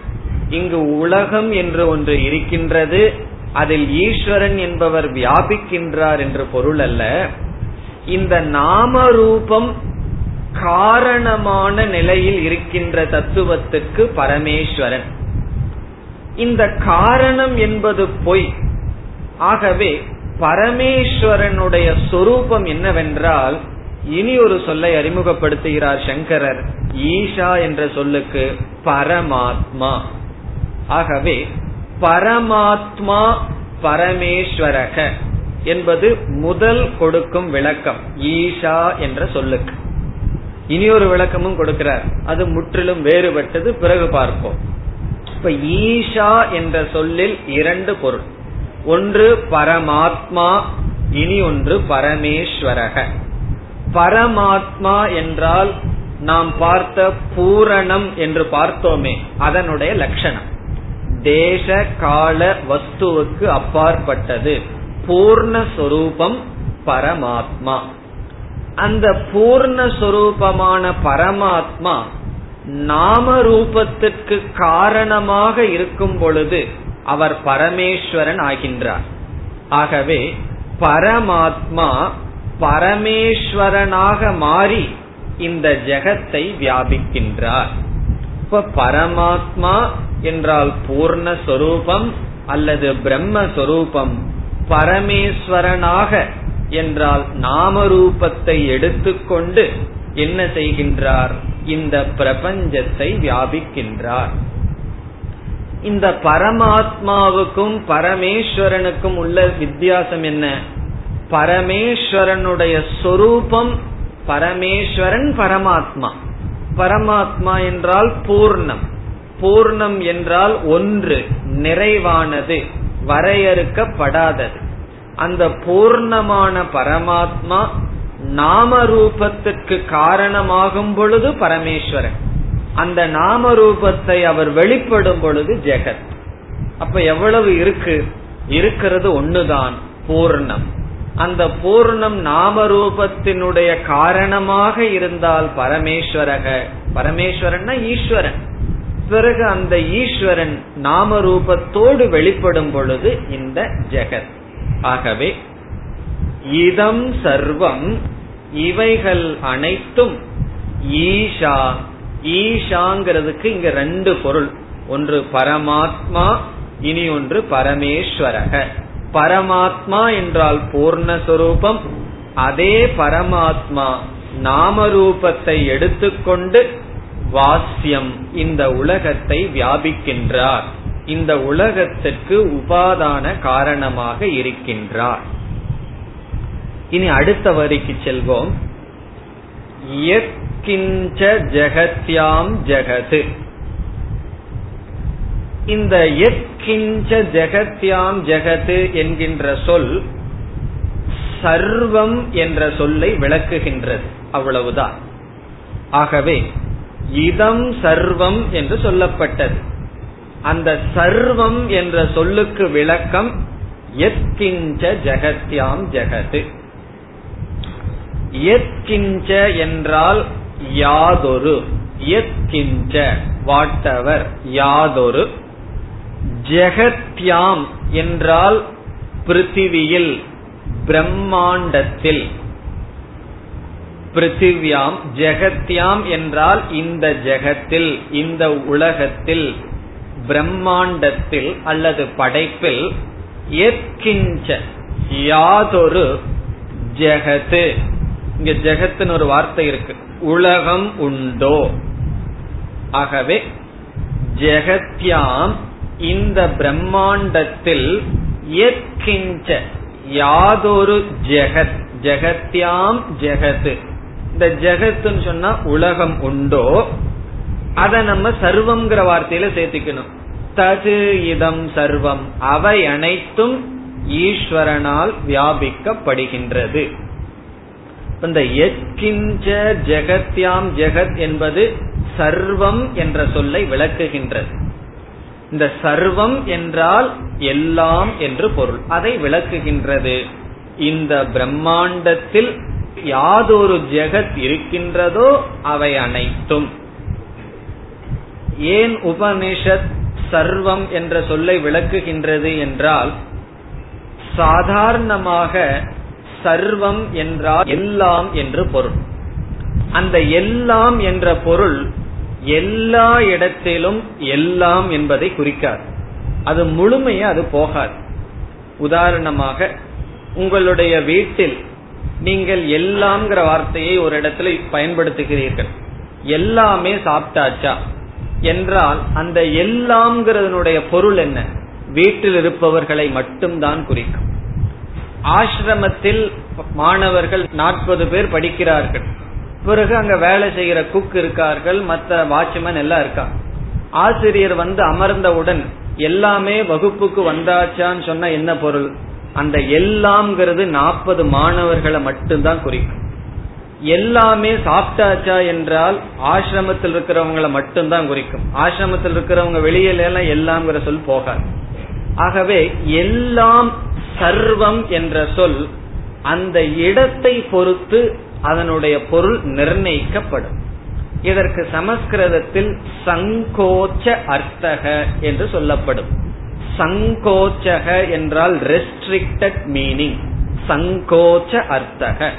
இங்கு உலகம் என்று ஒன்று இருக்கின்றது அதில் ஈஸ்வரன் என்பவர் வியாபிக்கின்றார் என்று பொருள் அல்ல. இந்த நாம ரூபம் காரணமான நிலையில் இருக்கின்ற தத்துவத்துக்கு பரமேஸ்வரன். இந்த காரணம் என்பது பொய். ஆகவே பரமேஸ்வரனுடைய சொரூபம் என்னவென்றால் இனி ஒரு சொல்லை அறிமுகப்படுத்துகிறார் சங்கரர். ஈஷா என்ற சொல்லுக்கு பரமாத்மா. ஆகவே பரமாத்மா பரமேஸ்வரக என்பது முதல் கொடுக்கும் விளக்கம். ஈஷா என்ற சொல்லுக்கு. இனி ஒரு விளக்கமும் கொடுக்கிறார். அது முற்றிலும் வேறுபட்டது. பிறகு பார்ப்போம். இப்ப ஈஷா என்ற சொல்லில் இரண்டு பொருள். ஒன்று பரமாத்மா இனி ஒன்று பரமேஸ்வரக. பரமாத்மா என்றால் நாம் பார்த்த பூரணம் என்று பார்த்தோமே அதனுடைய லட்சணம். தேச கால வஸ்துவுக்கு அப்பாற்பட்டது. பூர்ணஸ்வரூபம் பரமாத்மா. அந்த பூர்ணஸ்வரூபமான பரமாத்மா நாம ரூபத்திற்கு காரணமாக இருக்கும் பொழுது அவர் பரமேஸ்வரன் ஆகின்றார். ஆகவே பரமாத்மா பரமேஸ்வரனாக மாறி இந்த ஜெகத்தை வியாபிக்கின்றார். இப்ப பரமாத்மா என்றால் பூர்ணஸ்வரூபம் அல்லது பிரம்மஸ்வரூபம். பரமேஸ்வரனாக என்றால் நாமரூபத்தை எடுத்துக்கொண்டு என்ன செய்கின்றார்? இந்த பிரபஞ்சத்தை வியாபிக்கின்றார். இந்த பரமாத்மாவுக்கும் பரமேஸ்வரனுக்கும் உள்ள வித்தியாசம் என்ன? பரமேஸ்வரனுடைய சொரூபம் பரமேஸ்வரன் பரமாத்மா. பரமாத்மா என்றால் பூர்ணம். பூர்ணம் என்றால் ஒன்று நிறைவானது வரையறுக்கப்படாதது. அந்த பூர்ணமான பரமாத்மா நாம ரூபத்துக்கு காரணமாகும் பொழுது பரமேஸ்வரன். அந்த நாம ரூபத்தை அவர் வெளிப்படும் பொழுது ஜெகத். அப்ப எவ்வளவு இருக்கு? இருக்கிறது ஒண்ணுதான் பூர்ணம். அந்த பூர்ணம் நாம ரூபத்தினுடைய காரணமாக இருந்தால் பரமேஸ்வரக. பரமேஸ்வரன்னா ஈஸ்வரன். பிறகு அந்த ஈஸ்வரன் நாம ரூபத்தோடு வெளிப்படும் பொழுது இந்த ஜெகத். ஆகவே இதம் சர்வம் இவைகள் அனைத்தும் ஈஷா. ஈஷாங்கிறதுக்கு இங்க ரெண்டு பொருள். ஒன்று பரமாத்மா இனி ஒன்று பரமேஸ்வரக. பரமாத்மா என்றால் பூர்ணஸ்வரூபம் அதே பரமாத்மா நாமரூபத்தை எடுத்துக்கொண்டு வாஸ்யம் இந்த உலகத்தை வியாபிக்கின்றார். இந்த உலகத்திற்கு உபாதான காரணமாக இருக்கின்றார். இனி அடுத்த வரிக்கு செல்வோம். கிஞ்ச ஜெகத்யாம் ஜெகது. இந்த எத்கிஞ்ச ஜெகத்யாம் ஜெகது என்கின்ற சொல் சர்வம் என்ற சொல்லை விளக்குகின்றது. அவ்வளவுதான். ஆகவே இதம் சர்வம் என்று சொல்லப்பட்டது. அந்த சர்வம் என்ற சொல்லுக்கு விளக்கம் எத்கிஞ்ச ஜெகத்யாம் ஜெகது எத்கிஞ்ச என்றால் யாதொரு. எத்கிஞ்ச வாட்டவர் யாதொரு. ஜெகத்யாம் என்றால் பிருத்திவியில் பிரம்மாண்டத்தில். பிருத்திவியாம் ஜெகத்யாம் என்றால் இந்த ஜெகத்தில் இந்த உலகத்தில் பிரம்மாண்டத்தில் அல்லது படைப்பில் எத்கிஞ்ச யாதொரு ஜெகத்து. இங்க ஜெகத்துன்னு ஒரு வார்த்தை இருக்கு. உலகம் உண்டோ? ஆகவே ஜெகத்யாம் இந்த பிரம்மாண்டத்தில் எத்கிஞ்ச யாதொரு ஜெகத் ஜெகத்யாம் ஜெகத் இந்த ஜெகத்துன்னு சொன்னா உலகம் உண்டோ அத நம்ம சர்வம்ங்கிற வார்த்தையில சேர்த்திக்கணும். தது இதம் சர்வம். அவை அனைத்தும் ஈஸ்வரனால் வியாபிக்கப்படுகின்றது. இந்த எத்கிஞ்ச ஜெகத்யாம் ஜெகத் என்பது சர்வம் என்ற சொல்லை விளக்குகின்றது. இந்த சர்வம் என்றால் எல்லாம் என்று பொருள். அதை விளக்குகின்றது. இந்த பிரம்மாண்டத்தில் யாதொரு ஜெகத் இருக்கின்றதோ அவை அனைத்தும். ஏன் உபனிஷத் சர்வம் என்ற சொல்லை விளக்குகின்றது என்றால் சாதாரணமாக சர்வம் என்றால் எல்லாம் என்று பொருள். அந்த எல்லாம் என்ற பொருள் எல்லா இடத்திலும் எல்லாம் என்பதை குறிக்காது. அது முழுமையா அது போகாது. உதாரணமாக உங்களுடைய வீட்டில் நீங்கள் எல்லாம்ங்கிற வார்த்தையை ஒரு இடத்துல பயன்படுத்துகிறீர்கள். எல்லாமே சாப்பிட்டாச்சா? என்றால் அந்த எல்லாம்ங்கிறதனுடைய பொருள் என்ன? வீட்டில் இருப்பவர்களை மட்டும்தான் குறிக்கும். ஆசிரமத்தில் மாணவர்கள் நாற்பது பேர் படிக்கிறார்கள். பிறகு அங்க வேலை செய்கிற குக் இருக்கார்கள் மற்ற வாட்ச்மேன் எல்லாம் இருக்காங்க. ஆசிரியர் வந்து அமர்ந்தவுடன் எல்லாமே வகுப்புக்கு வந்தாச்சான்னு சொன்னா என்ன பொருள்? அந்த எல்லாம்ங்கிறது நாற்பது மாணவர்களை மட்டும்தான் குறிக்கும். எல்லாமே சாப்பிட்டாச்சா என்றால் ஆசிரமத்தில் இருக்கிறவங்களை மட்டும்தான் குறிக்கும். ஆசிரமத்தில் இருக்கிறவங்க வெளியில எல்லாம் எல்லாம்ங்கிற சொல் போகாது. ஆகவே எல்லாம் சர்வம் என்ற சொல் அந்த இடத்தை பொறுத்து அதனுடைய பொருள் நிர்ணயிக்கப்படும். இதற்கு சமஸ்கிருதத்தில் சங்கோச்ச அர்த்தக என்று சொல்லப்படும். சங்கோச்சக என்றால் ரெஸ்ட்ரிக்டட் மீனிங் சங்கோச்ச அர்த்தக.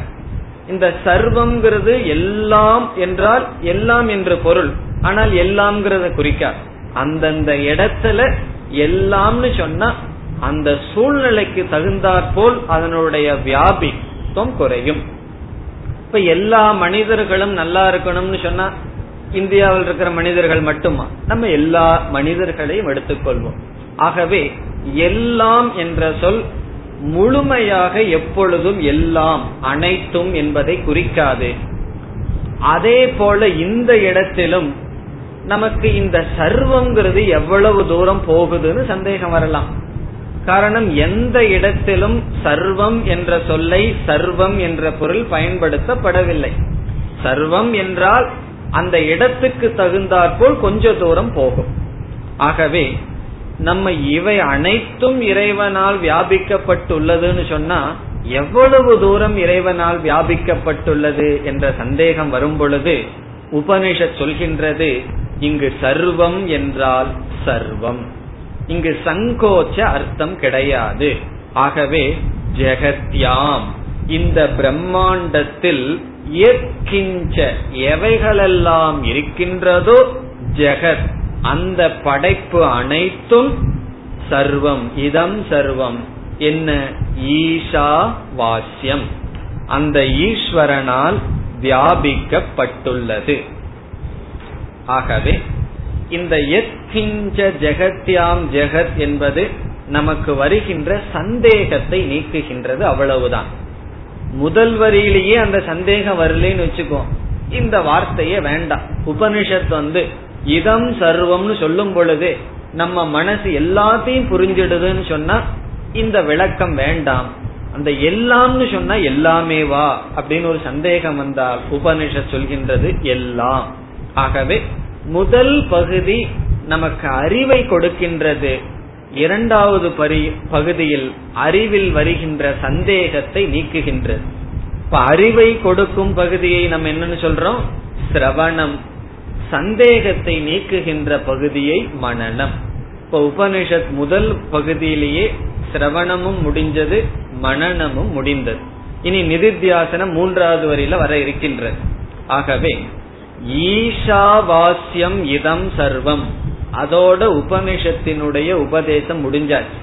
இந்த சர்வம்ங்கிறது எல்லாம் என்றால் எல்லாம் என்று பொருள். ஆனால் எல்லாம்ங்கிறத குறிக்காது அந்தந்த இடத்துல எல்லாம்னு சொன்னா அந்த சூழ்நிலைக்கு தகுந்தாற்போல் அதனுடைய வியாபித்துவம் குறையும். இப்ப எல்லா மனிதர்களும் நல்லா இருக்கணும்னு சொன்னா இந்தியாவில் இருக்கிற மனிதர்கள் மட்டுமா? நம்ம எல்லா மனிதர்களையும் எடுத்துக்கொள்வோம். ஆகவே எல்லாம் என்ற சொல் முழுமையாக எப்பொழுதும் எல்லாம் அனைத்தும் என்பதை குறிக்காது. அதே போல இந்த இடத்திலும் நமக்கு இந்த சர்வங்கிறது எவ்வளவு தூரம் போகுதுன்னு சந்தேகம் வரலாம். காரணம் எந்த இடத்திலும் சர்வம் என்ற சொல்லை சர்வம் என்ற பொருள் பயன்படுத்தப்படவில்லை. சர்வம் என்றால் அந்த இடத்துக்கு தகுந்தாற்போல் கொஞ்ச தூரம் போகும். ஆகவே நம்ம இவை அனைத்தும் இறைவனால் வியாபிக்கப்பட்டுள்ளதுன்னு சொன்னா எவ்வளவு தூரம் இறைவனால் வியாபிக்கப்பட்டுள்ளது என்ற சந்தேகம் வரும் பொழுது உபனிஷத் சொல்கின்றது இங்கு சர்வம் என்றால் சர்வம். இங்கு சங்கோச்ச அர்த்தம் கிடையாது. ஆகவே ஜெகத்யாம் இந்த பிரம்மாண்டத்தில் எக்கிஞ்ச எவைகளெல்லாம் இருக்கின்றதோ ஜெகத் அந்த படைப்பு அனைத்தும் சர்வம் இதம் சர்வம். என்ன? ஈஷா வாசியம் அந்த ஈஸ்வரனால் வியாபிக்கப்பட்டுள்ளது. ஆகவே இந்த எத்கிஞ்ச ஜெகத்யாம் ஜெகத் என்பது நமக்கு வருகின்ற சந்தேகத்தை நீக்குகின்றது அவ்வளவுதான். முதல் வரியிலேயே அந்த சந்தேகம் வரலன்னு வச்சுக்கோ இந்த வார்த்தையே வேண்டாம். உபனிஷத் வந்து இதம் சர்வம்னு சொல்லும் பொழுது நம்ம மனசு எல்லாத்தையும் புரிஞ்சிடுதுன்னு சொன்னா இந்த விளக்கம் வேண்டாம். அந்த எல்லாம்னு சொன்னா எல்லாமே வா அப்படின்னு ஒரு சந்தேகம் வந்தால் உபனிஷத் சொல்கின்றது எல்லாம் ஆகவே முதல் பகுதி நமக்கு அறிவை கொடுக்கின்றது. இரண்டாவது பகுதியில் அறிவில் வருகின்ற சந்தேகத்தை நீக்குகின்றது. இப்ப அறிவை கொடுக்கும் பகுதியை நம்ம என்னன்னு சொல்றோம்? சிரவணம். சந்தேகத்தை நீக்குகின்ற பகுதியை மனநம். இப்ப உபனிஷத் முதல் பகுதியிலேயே சிரவணமும் முடிஞ்சது மனநமும் முடிந்தது. இனி நிதித்தியாசனம் மூன்றாவது வரையில வர இருக்கின்றது. ஆகவே ஈஷாவாஸ்யம் இதம் சர்வம். அதோட உபனிஷத்தினுடைய உபதேசம் முடிஞ்சாச்சு.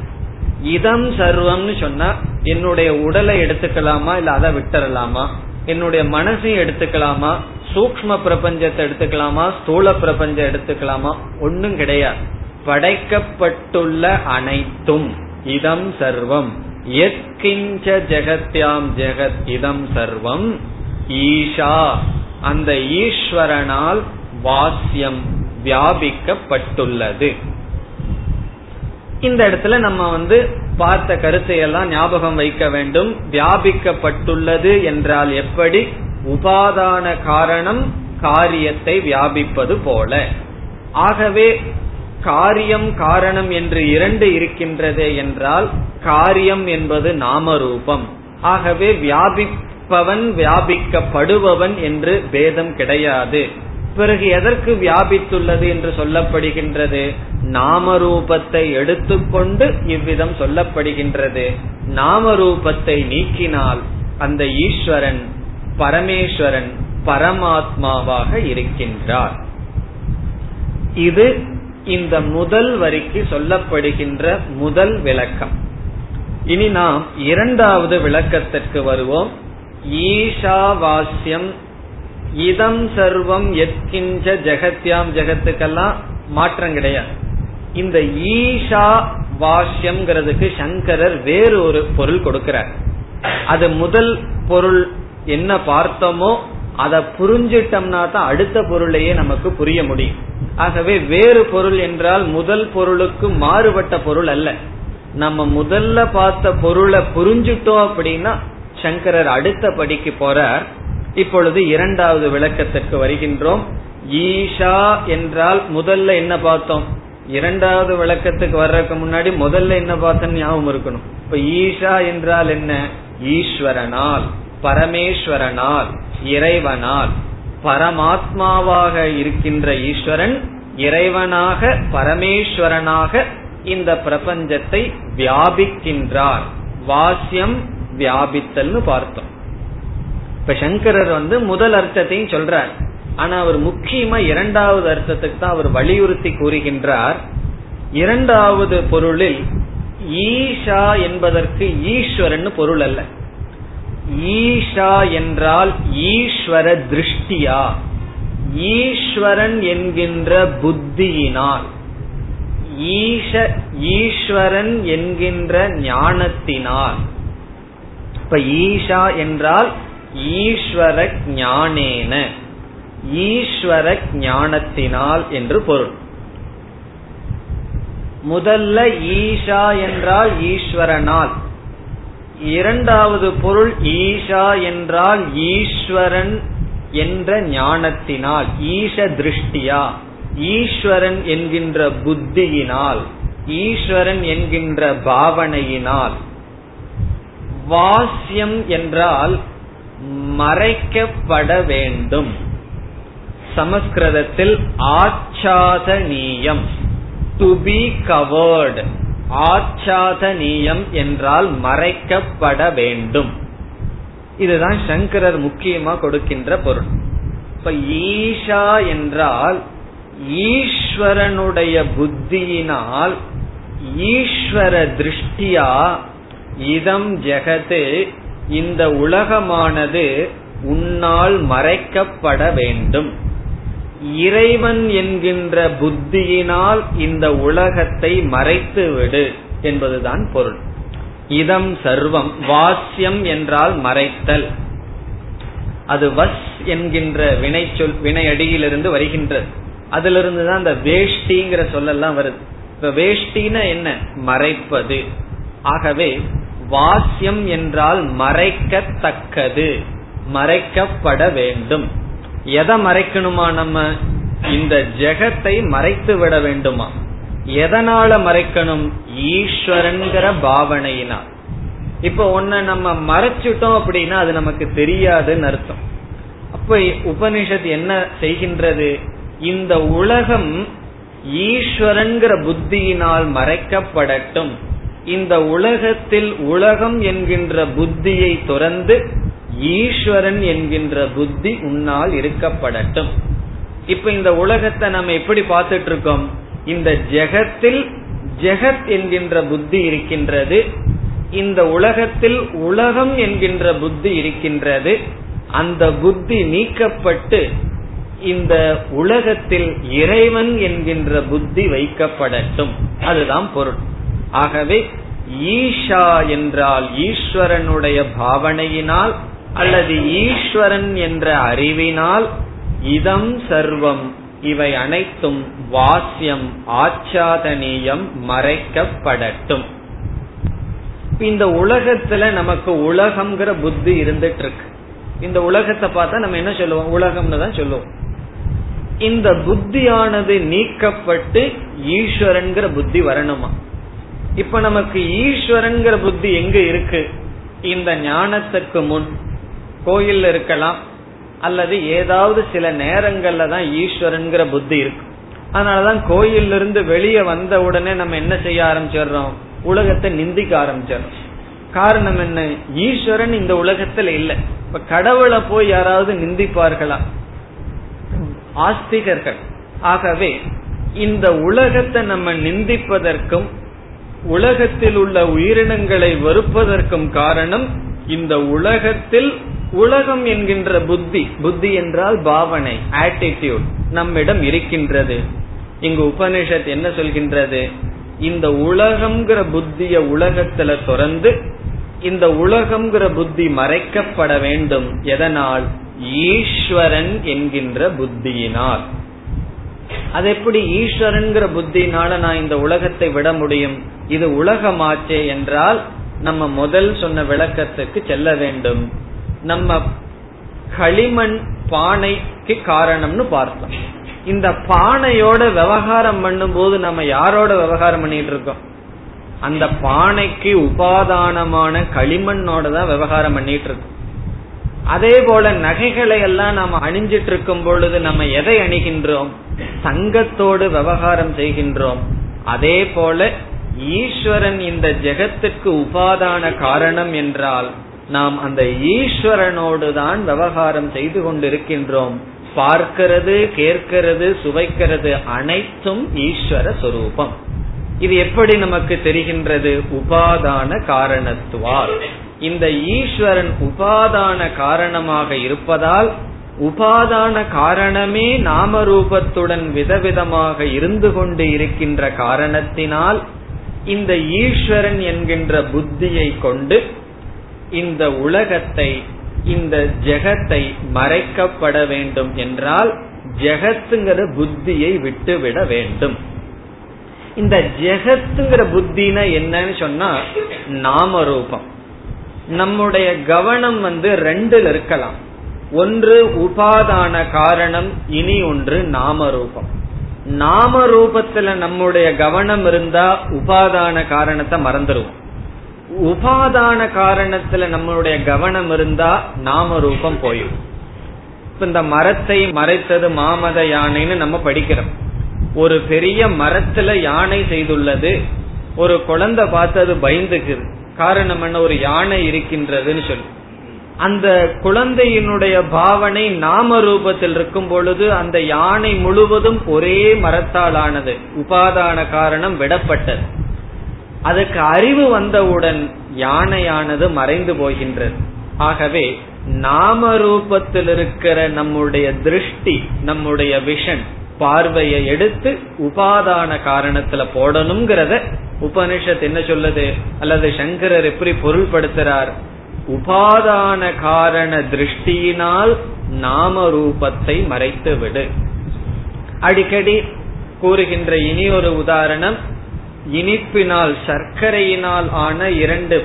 இதம் சர்வம்னு சொன்னா என்னுடைய உடலை எடுத்துக்கலாமா இல்ல அதை விட்டுறலாமா? என்னுடைய மனசையும் எடுத்துக்கலாமா? சூக்ம பிரபஞ்சத்தை எடுத்துக்கலாமா? ஸ்தூல பிரபஞ்சம் எடுத்துக்கலாமா? ஒன்னும் கிடையாது. படைக்கப்பட்டுள்ள அனைத்தும் இதம் சர்வம். எத்கிஞ்ச ஜெகத்யாம் ஜெகத் இதம் சர்வம். ஈஷா அந்த ஈஸ்வரனால் வாசியம் வியாபிக்கப்பட்டுள்ளது. இந்த இடத்துல நம்ம வந்து பார்த்த கருத்தை எல்லாம் ஞாபகம் வைக்க வேண்டும். வியாபிக்கப்பட்டுள்ளது என்றால் எப்படி? உபாதான காரணம் காரியத்தை வியாபிப்பது போல. ஆகவே காரியம் காரணம் என்று இரண்டு இருக்கின்றது என்றால் காரியம் என்பது நாமரூபம். ஆகவே வியாபி வியாபிப்பவன் வியாபிக்கப்படுபவன் என்று பேதம் கிடையாது. பிறகு எதற்கு வியாபித்துள்ளது என்று சொல்லப்படுகின்றது? நாமரூபத்தை எடுத்துக்கொண்டு இவ்விதம் சொல்லப்படுகின்றது. நாமரூபத்தை நீக்கினால் அந்த ஈஸ்வரன் பரமேஸ்வரன் பரமாத்மாவாக இருக்கின்றார். இது இந்த முதல் வரிக்கு சொல்லப்படுகின்ற முதல் விளக்கம். இனி நாம் இரண்டாவது விளக்கத்திற்கு வருவோம். ஈஷாவாஸ்யம். இதம் சர்வம் எத்கிஞ்ச ஜெகத்யாம் ஜெகத்துக்கெல்லாம் மாற்றம் கிடையாது. இந்த ஈஷா வாஷ்யம்ங்கிறதுக்கு சங்கரர் வேறு ஒரு பொருள் கொடுக்கிறார். அது முதல் பொருள் என்ன பார்த்தோமோ அதை புரிஞ்சிட்டோம்னா தான் அடுத்த பொருளையே நமக்கு புரிய முடியும். ஆகவே வேறு பொருள் என்றால் முதல் பொருளுக்கு மாறுபட்ட பொருள் அல்ல. நம்ம முதல்ல பார்த்த பொருளை புரிஞ்சுட்டோம் அப்படின்னா சங்கரர் அடுத்த படிக்கு போறார். இப்பொழுது இரண்டாவது விளக்கத்திற்கு வருகின்றோம். ஈஷா என்றால் முதல்ல என்ன பார்த்தோம்? இரண்டாவது விளக்கத்துக்கு வர்றதுக்கு முன்னாடி முதல்ல என்ன பார்த்தோம் ஞாபகம் இருக்கணும். இப்ப ஈஷா என்றால் என்ன? ஈஸ்வரனால் பரமேஸ்வரனால் இறைவனால். பரமாத்மாவாக இருக்கின்ற ஈஸ்வரன் இறைவனாக பரமேஸ்வரனாக இந்த பிரபஞ்சத்தை வியாபிக்கின்றார். வாசியம் வியாபித்தல்னு பார்த்தோம். இப்ப சங்கரர் வந்து முதல் அர்த்தத்தையும் சொல்றார். ஆனா அவர் முக்கியமா இரண்டாவது அர்த்தத்துக்கு தான் அவர் வலியுறுத்தி கூறுகின்றார். இரண்டாவது பொருளில் ஈஷா என்பதற்கு ஈஸ்வரன் பொருள் அல்ல. ஈஷா என்றால் ஈஸ்வர திருஷ்டியா. ஈஸ்வரன் என்கின்ற புத்தியினால். ஈஷ ஈஸ்வரன் என்கின்ற ஞானத்தினால். இப்ப ஈஷா என்றால் ஈஸ்வர ஞானேன. ஈஸ்வர ஞானத்தினால் என்று பொருள். முதல்ல ஈஷா என்றால் ஈஸ்வரனால். இரண்டாவது பொருள் ஈஷா என்றால் ஈஸ்வரன் என்ற ஞானத்தினால் ஈஷ திருஷ்டியா. ஈஸ்வரன் என்கின்ற புத்தியினால் ஈஸ்வரன் என்கின்ற பாவனையினால். வாசியம் என்றால் மறைக்கப்பட வேண்டும். சமஸ்கிருதத்தில் ஆச்சாதனீயம் டு பி கவர்டு ஆச்சாதனீயம் என்றால் மறைக்கப்பட வேண்டும். இதுதான் சங்கரர் முக்கியமா கொடுக்கின்ற பொருள். இப்ப ஈஷா என்றால் ஈஸ்வரனுடைய புத்தியினால் ஈஸ்வர திருஷ்டியா இதம் ஜெகது இந்த உலகமானது உன்னால் மறைக்கப்பட வேண்டும். இறைவன் என்கின்ற புத்தியினால் இந்த உலகத்தை மறைத்து விடு என்பதுதான் பொருள். இதம் சர்வம் வாஸ்யம் என்றால் மறைத்தல். அது வஸ் என்கின்ற வினை சொல் வினை அடியிலிருந்து வருகின்றது. அதிலிருந்து தான் அந்த வேஷ்டிங்கிற சொல்லெல்லாம் வருது. இப்ப வேஷ்டின என்ன? மறைப்பது. ஆகவே வாசியம் என்றால் மறைக்கத்தக்கது மறைக்கப்பட வேண்டும். எதை மறைக்கணுமா நம்ம? இந்த ஜெகத்தை மறைத்து விட வேண்டுமா? எதனால மறைக்கணும்? ஈஸ்வரன்கிற பாவனையினால். இப்ப ஒன்ன நம்ம மறைச்சிட்டோம் அப்படின்னா அது நமக்கு தெரியாதுன்னு அர்த்தம். அப்ப உபனிஷத் என்ன செய்கின்றது? இந்த உலகம் ஈஸ்வரன்கிற புத்தியினால் மறைக்கப்படட்டும். இந்த உலகத்தில் உலகம் என்கின்ற புத்தியை துறந்து ஈஸ்வரன் என்கின்ற புத்தி உன்னால் இருக்கப்படட்டும். இப்ப இந்த உலகத்தை நம்ம எப்படி பார்த்துட்டு இருக்கோம் இந்த ஜெகத்தில் ஜெகத் என்கின்ற புத்தி இருக்கின்றது இந்த உலகத்தில் உலகம் என்கின்ற புத்தி இருக்கின்றது அந்த புத்தி நீக்கப்பட்டு இந்த உலகத்தில் இறைவன் என்கின்ற புத்தி வைக்கப்படட்டும். அதுதான் பொருள். ஆகவே ஈஷா என்றால் ஈஸ்வரனுடைய பாவனையினால் அல்லது ஈஸ்வரன் என்ற அறிவினால் இதம் சர்வம். இவை அனைத்தும் வாசியம் ஆச்சாதனீயம் மறைக்கப்படட்டும். இந்த உலகத்துல நமக்கு உலகம்ங்கிற புத்தி இருந்துட்டு இருக்கு இந்த உலகத்தை பார்த்தா நம்ம என்ன சொல்லுவோம்? உலகம்னு தான் சொல்லுவோம். இந்த புத்தியானது நீக்கப்பட்டு ஈஸ்வரன்கிற புத்தி வரணுமா? இப்ப நமக்கு ஈஸ்வரன்கிற புத்தி எங்க இருக்கு? இந்த ஞானத்துக்கு முன். கோயில்ல இருக்கலாம். அல்லது ஏதாவது சில நேரங்கள்ல தான் ஈஸ்வரன்கிற புத்தி இருக்கு. அதனாலதான் கோயில்ல இருந்து வெளியே வந்த உடனே நம்ம என்ன செய்ய ஆரம்பிச்சிடுறோம்? உலகத்தை நிந்திக்க ஆரம்பிச்சிடறோம். காரணம் என்ன? ஈஸ்வரன் இந்த உலகத்துல இல்ல. இப்ப கடவுளை போய் யாராவது நிந்திப்பார்களா? ஆஸ்திகர்கள். ஆகவே இந்த உலகத்தை நம்ம நிந்திப்பதற்கும் உலகத்தில் உள்ள உயிரினங்களை வெறுப்பதற்கும் காரணம் இந்த உலகத்தில் உலகம் என்கின்ற புத்தி. புத்தி என்றால் பாவனை ஆட்டிடியூட் நம்மிடம் இருக்கின்றது. இங்கு உபனிஷத் என்ன சொல்கின்றது? இந்த உலகம்ங்கிற புத்திய உலகத்துல துறந்து இந்த உலகம்ங்கிற புத்தி மறைக்கப்பட வேண்டும். எதனால்? ஈஸ்வரன் என்கின்ற புத்தியினால். அது எப்படி ஈஸ்வரன்கிற புத்தினால நான் இந்த உலகத்தை விட முடியும்? இது உலகமாச்சே என்றால் நம்ம முதல் சொன்ன விளக்கத்துக்கு செல்ல வேண்டும். நம்ம களிமண் பானைக்கு காரணம்னு பார்த்தோம். இந்த பானையோட விவகாரம் பண்ணும்போது நம்ம யாரோட விவகாரம் பண்ணிட்டு இருக்கோம்? அந்த பானைக்கு உபாதானமான களிமண்ணோட தான் விவகாரம் பண்ணிட்டு இருக்கோம். அதே போல நகைகளை எல்லாம் நாம அணிஞ்சிட்டு இருக்கும் பொழுது நம்ம எதை அணிகின்றோம்? தங்கத்தோடு விவகாரம் செய்கின்றோம். அதே போல ஈஸ்வரன் இந்த ஜெகத்துக்கு உபாதான காரணம் என்றால் நாம் அந்த ஈஸ்வரனோடு தான் விவகாரம் செய்து கொண்டிருக்கின்றோம். பார்க்கிறது கேட்கிறது சுவைக்கிறது அனைத்தும் ஈஸ்வர சொரூபம். இது எப்படி நமக்கு தெரிகின்றது? உபாதான காரணத்துவால். இந்த ஈஸ்வரன் உபாதான காரணமாக இருப்பதால் உபாதான காரணமே நாம ரூபத்துடன் விதவிதமாக இருந்து கொண்டு இருக்கின்ற காரணத்தினால் இந்த ஈஸ்வரன் என்கின்ற புத்தியை கொண்டு இந்த உலகத்தை இந்த ஜெகத்தை மறைக்கப்பட வேண்டும் என்றால் ஜெகத்துங்கிற புத்தியை விட்டுவிட வேண்டும். இந்த ஜெகத்துங்கிற புத்தினா என்னன்னு சொன்னா நாம ரூபம் நம்முடைய கவனம் வந்து ரெண்டில் இருக்கலாம். ஒன்று உபாதான காரணம் இனி ஒன்று நாம ரூபம் நாம ரூபத்துல நம்முடைய கவனம் இருந்தா உபாதான காரணத்தை மறந்துடுவோம் உபாதான காரணத்துல நம்மளுடைய கவனம் இருந்தா நாம ரூபம் போயிடும் இப்ப இந்த மரத்தை மறைத்தது மாமத யானைன்னு நம்ம படிக்கிறோம். ஒரு பெரிய மரத்துல யானை செய்துள்ளது ஒரு குழந்தை பார்த்து அது பயந்துக்குது. காரணம் என்ன ஒரு யானை இருக்கின்றதுன்னு சொல்லி. அந்த குழந்தையினுடைய பாவனை நாம ரூபத்தில் இருக்கும் பொழுது அந்த யானை முழுவதும் ஒரே மரத்தால் ஆனது உபாதான காரணம் விடப்பட்டது. அதுக்கு அறிவு வந்தவுடன் யானையானது மறைந்து போகின்றது. ஆகவே நாம ரூபத்தில் இருக்கிற நம்முடைய திருஷ்டி நம்முடைய விஷன் பார்வையை எடுத்து உபாதான காரணத்துல போடணுங்கிறத உபனிஷத் என்ன சொல்லுது? அல்லது சங்கரர் எப்படி பொருள்படுத்துறார்? உபாதான காரண திருஷ்டியினால் நாம ரூபத்தை மறைத்து விடு அடிக்கடி கூறுகின்ற இனி ஒரு உதாரணம் இனிப்பினால் சர்க்கரையினால் ஆன இரண்டு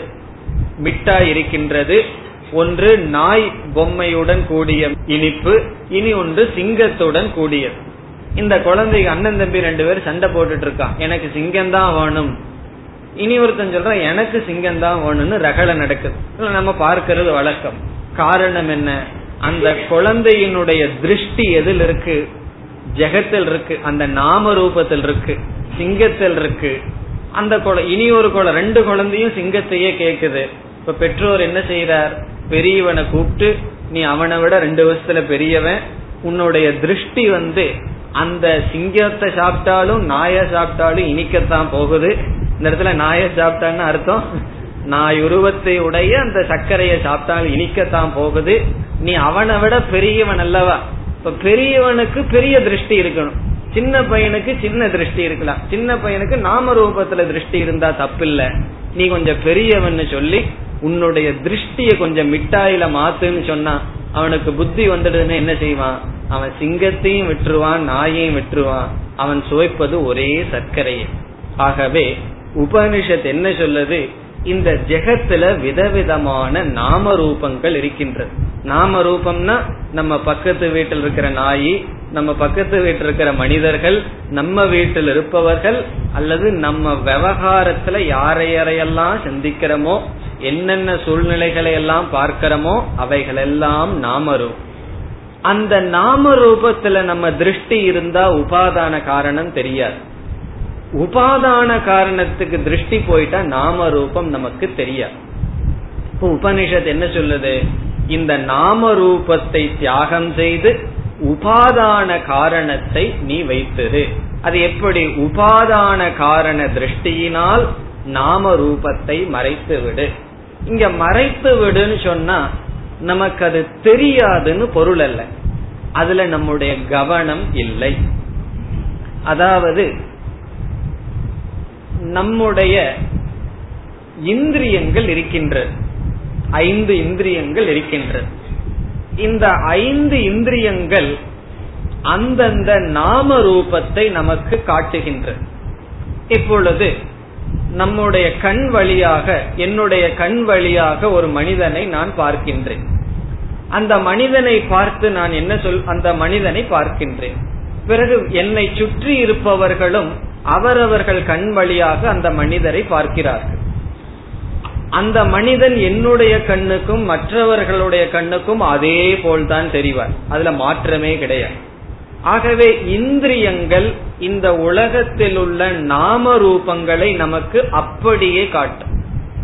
மிட்டாய் இருக்கின்றது. ஒன்று நாய் பொம்மையுடன் கூடிய இனிப்பு இனி ஒன்று சிங்கத்துடன் கூடியது. இந்த குழந்தைக்கு அண்ணன் தம்பி ரெண்டு பேரும் சண்டை போட்டுட்டு இருக்கான். எனக்கு சிங்கம் தான் வேணும். இனி ஒருத்தன் சொல்றான் எனக்கு சிங்கம் தான் வேணும்னு ரகலை நடக்குது. நம்ம பார்க்கறது வழக்கம். காரணம் என்ன? அந்த குழந்தையினுடைய திருஷ்டி எதில் இருக்கு? ஜெகத்தில் இருக்கு. அந்த நாம ரூபத்தில் இருக்கு. சிங்கத்தில் இருக்கு. அந்த இனி ஒரு குழந்தை ரெண்டு குழந்தையும் சிங்கத்தையே கேக்குது. இப்ப பெற்றோர் என்ன செய்யறார் பெரியவனை கூப்பிட்டு நீ அவனை விட ரெண்டு வருஷத்துல பெரியவன். உன்னுடைய திருஷ்டி வந்து அந்த சிங்கத்தை சாப்பிட்டாலும் நாய சாப்பிட்டாலும் இனிக்கத்தான் போகுது. இந்த இடத்துல நாய சாப்பிட்டான்னு அர்த்தம் நாய் உருவத்தை உடைய அந்த சர்க்கரையை சாப்பிட்டாலும் இனிக்கத்தான் போகுது. நீ அவனை விட பெரியவன் அல்லவா? இப்ப பெரியவனுக்கு பெரிய திருஷ்டி இருக்கணும். சின்ன பையனுக்கு சின்ன திருஷ்டி இருக்கலாம். சின்ன பையனுக்கு நாம ரூபத்துல திருஷ்டி இருந்தா தப்பில்ல. நீ கொஞ்சம் பெரியவன் சொல்லி உன்னுடைய திருஷ்டிய கொஞ்சம் மிட்டாயில மாத்துன்னு சொன்னா அவனுக்கு புத்தி வந்துடுதுன்னு என்ன செய்வான்? அவன் சிங்கத்தையும் விட்டுருவான் நாயையும் விட்டுருவான். அவன் சுவைப்பது ஒரே சர்க்கரையை ஆகவே உபனிஷத் என்ன சொல்லுது? இந்த ஜெகத்துல விதவிதமான நாம ரூபங்கள் இருக்கின்றது. நாம ரூபம்னா நம்ம பக்கத்து வீட்டில் இருக்கிற நாயி நம்ம பக்கத்து வீட்டில் இருக்கிற மனிதர்கள் நம்ம வீட்டில் இருப்பவர்கள் அல்லது நம்ம விவகாரத்துல யாரை யாரையெல்லாம் சந்திக்கிறோமோ என்னென்ன சூழ்நிலைகளை எல்லாம் பார்க்கிறோமோ அவைகளெல்லாம் நாம ரூபம் அந்த நாம ரூபத்துல நம்ம திருஷ்டி இருந்தா உபாதான காரணம் தெரியாது. உபாதான காரணத்துக்கு திருஷ்டி போயிட்டா நாம ரூபம் நமக்கு தெரியாது. உபனிஷத் என்ன சொல்லுது? இந்த நாம ரூபத்தை தியாகம் செய்து உபாதான காரணத்தை நீ வைத்தது அது எப்படி? உபாதான காரண திருஷ்டியினால் நாம ரூபத்தை மறைத்து விடு இங்க மறைத்து விடுன்னு சொன்னா நமக்கு அது தெரியாதுன்னு பொருள் அல்ல. அதுல நம்முடைய கவனம் இல்லை. அதாவது நம்முடைய இந்திரியங்கள் இருக்கின்றது. ஐந்து இந்திரியங்கள் இருக்கின்றது. இந்த ஐந்து இந்திரியங்கள் அந்தந்த நாம ரூபத்தை நமக்கு காட்டுகின்றது. இப்பொழுது நம்முடைய கண் வழியாக என்னுடைய கண் வழியாக ஒரு மனிதனை நான் பார்க்கின்றேன். அந்த மனிதனை பார்த்து நான் என்ன சொல் அந்த மனிதனை பார்க்கின்றேன். பிறகு என்னை சுற்றி இருப்பவர்களும் அவரவர்கள் கண் வழியாக அந்த மனிதரை பார்க்கிறார்கள். அந்த மனிதன் என்னுடைய கண்ணுக்கும் மற்றவர்களுடைய கண்ணுக்கும் அதே போல்தான் தெரிவார். அதுல மாற்றமே கிடையாது. ஆகவே இந்திரியங்கள் இந்த உலகத்தில் உள்ள நாம ரூபங்களை நமக்கு அப்படியே காட்டும்.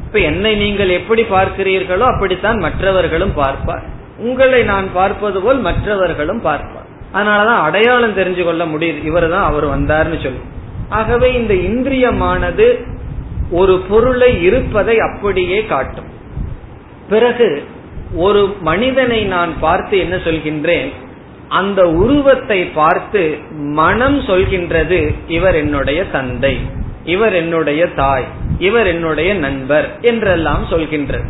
இப்ப என்னை நீங்கள் எப்படி பார்க்கிறீர்களோ அப்படித்தான் மற்றவர்களும் பார்ப்பார் உங்களை நான் பார்ப்பது போல் மற்றவர்களும் பார்ப்பார். அதனாலதான் அடையாளம் தெரிஞ்சு கொள்ள முடியுது. இவர் தான் அவர் வந்தார்னு சொல்லி. ஆகவே இந்த இந்திரியமானது ஒரு பொருளை இருப்பதை அப்படியே காட்டும். பிறகு ஒரு மனிதனை நான் பார்த்து என்ன சொல்கின்றேன்? அந்த உருவத்தை பார்த்து மனம் சொல்கின்றது இவர் என்னுடைய தந்தை இவர் என்னுடைய தாய் இவர் என்னுடைய நண்பர் என்றெல்லாம் சொல்கின்றது.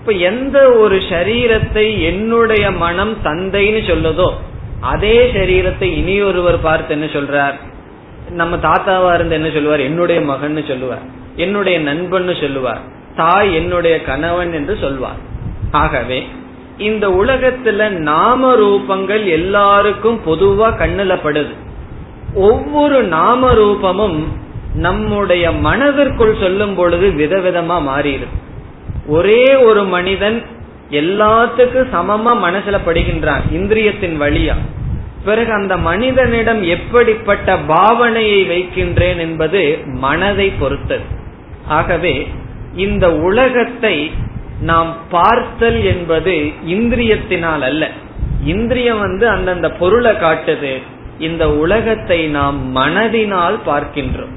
இப்ப எந்த ஒரு சரீரத்தை என்னுடைய மனம் தந்தைன்னு சொல்லுதோ அதே சரீரத்தை இனியொருவர் பார்த்து என்ன சொல்றார்? நம்ம தாத்தாவா இருந்து என்ன சொல்லுவார்? என்னுடைய மகன் சொல்லுவார். என்னுடைய நண்பன் சொல்லுவார். தாய் என்னுடைய கணவன் என்று சொல்வார். ஆகவே இந்த உலகத்துல நாம ரூபங்கள் எல்லாருக்கும் பொதுவா கண்ணுல படுது. ஒவ்வொரு நாம ரூபமும் நம்முடைய மனதிற்குள் சொல்லும் பொழுது விதவிதமா மாறிடுது. ஒரே ஒரு மனிதன் எல்லாத்துக்கும் சமமா மனசுல படுகின்றான் இந்திரியத்தின் வழியா. பிறகு அந்த மனிதனிடம் எப்படிப்பட்ட பாவனையை வைக்கின்றேன் என்பது மனதை பொறுத்தது. ஆகவே இந்த உலகத்தை நாம் பார்த்தல் என்பது இந்திரியத்தினால் அல்ல. இந்திரியம் வந்து அந்தந்த பொருளை காட்டுது. இந்த உலகத்தை நாம் மனதினால் பார்க்கின்றோம்.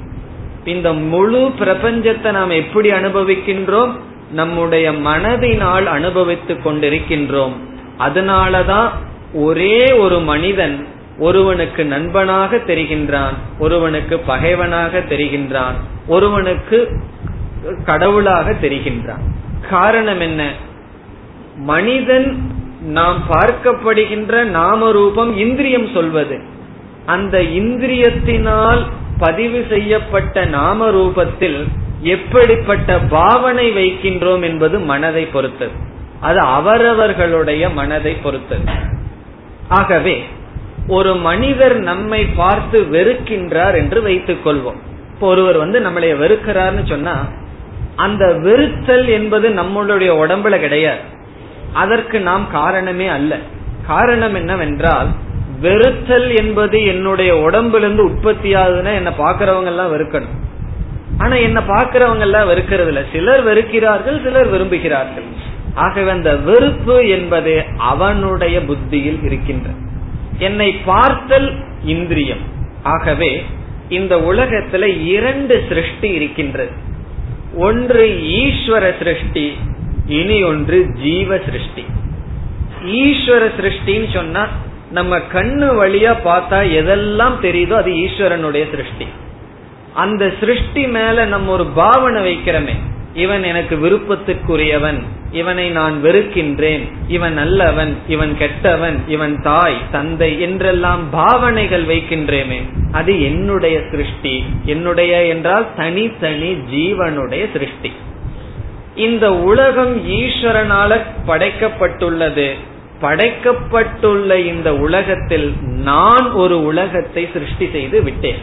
இந்த முழு பிரபஞ்சத்தை நாம் எப்படி அனுபவிக்கின்றோம்? நம்முடைய மனதினால் அனுபவித்துக் கொண்டிருக்கின்றோம். அதனாலதான் ஒரே ஒரு மனிதன் ஒருவனுக்கு நண்பனாக தெரிகின்றான் ஒருவனுக்கு பகைவனாக தெரிகின்றான் ஒருவனுக்கு கடவுளாக தெரிகின்றான். காரணம் என்ன? மனிதன் நாம் பார்க்கப்படுகின்ற நாம ரூபம் இந்திரியம் சொல்வது. அந்த இந்திரியத்தினால் பதிவு செய்யப்பட்ட நாம ரூபத்தில் எப்படிப்பட்ட பாவனை வைக்கின்றோம் என்பது மனதை பொறுத்தது. அது அவரவர்களுடைய மனதை பொறுத்தது. ஆகவே ஒரு மனிதர் நம்மை பார்த்து வெறுக்கின்றார் என்று வைத்துக் கொள்வோம். இப்போ ஒருவர் வந்து நம்மளை வெறுக்கிறார்னு சொன்னா அந்த வெறுத்தல் என்பது நம்மளுடைய உடம்புல கிடையாது. அதற்கு நாம் காரணமே அல்ல. காரணம் என்னவென்றால் வெறுத்தல் என்பது என்னுடைய உடம்பிலிருந்து உற்பத்தி ஆகுதுன்னா என்ன பாக்குறவங்க எல்லாம் வெறுக்கணும். ஆனா என்ன பாக்குறவங்க எல்லாம் வெறுக்கிறது இல்ல. சிலர் வெறுக்கிறார்கள் சிலர் விரும்புகிறார்கள். ஆகவே அந்த வெறுப்பு என்பது அவனுடைய புத்தியில் இருக்கின்ற. என்னை பார்த்தல் இந்திரியம். ஆகவே இந்த உலகத்துல இரண்டு சிருஷ்டி இருக்கின்றது. ஒன்று ஈஸ்வர சிருஷ்டி இனி ஒன்று ஜீவ சிருஷ்டி. ஈஸ்வர சிருஷ்டின்னு சொன்னா நம்ம கண்ணு வழியா பார்த்தா எதெல்லாம் தெரியுதோ அது ஈஸ்வரனுடைய சிருஷ்டி. அந்த சிருஷ்டி மேல நம்ம ஒரு பாவனை வைக்கிறோமே. இவன் எனக்கு விருப்பத்துக்குரியவன். இவனை நான் வெறுக்கின்றேன். இவன் நல்லவன் இவன் கெட்டவன் இவன் தாய் தந்தை என்றெல்லாம் பாவனைகள் வைக்கின்றேமே. அது என்னுடைய சிருஷ்டி. என்னுடைய என்றால் தனித்தனி ஜீவனுடைய சிருஷ்டி. இந்த உலகம் ஈஸ்வரனால படைக்கப்பட்டுள்ளது. படைக்கப்பட்டுள்ள இந்த உலகத்தில் நான் ஒரு உலகத்தை சிருஷ்டி செய்து விட்டேன்.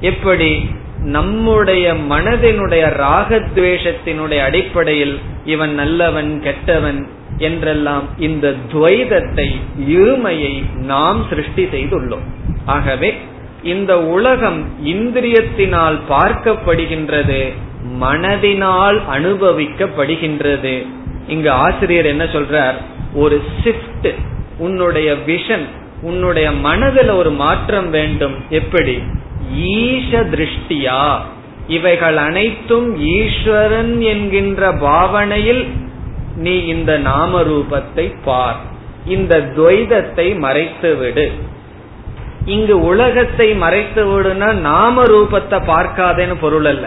எப்படி? நம்முடைய மனதினுடைய ராகத்வேஷத்தினுடைய அடிப்படையில் இவன் நல்லவன் கெட்டவன் என்றெல்லாம் இந்த துவைதத்தை இருமையை நாம் சிருஷ்டி செய்துள்ளோம். ஆகவே இந்த உலகம் இந்திரியத்தினால் பார்க்கப்படுகின்றது மனதினால் அனுபவிக்கப்படுகின்றது. இங்கு ஆசிரியர் என்ன சொல்றார்? ஒரு ஷிப்ட் உன்னுடைய விஷன் உன்னுடைய மனதில் ஒரு மாற்றம் வேண்டும். எப்படி? ஈஷ திருஷ்டியா இவைகள் அனைத்தும் ஈஸ்வரன் என்கின்ற பாவனையில் நீ இந்த நாம ரூபத்தை பார். இந்த துவைதத்தை மறைத்து விடு இங்கு உலகத்தை மறைத்து விடுனா நாம ரூபத்தை பார்க்காதேன்னு பொருள் அல்ல.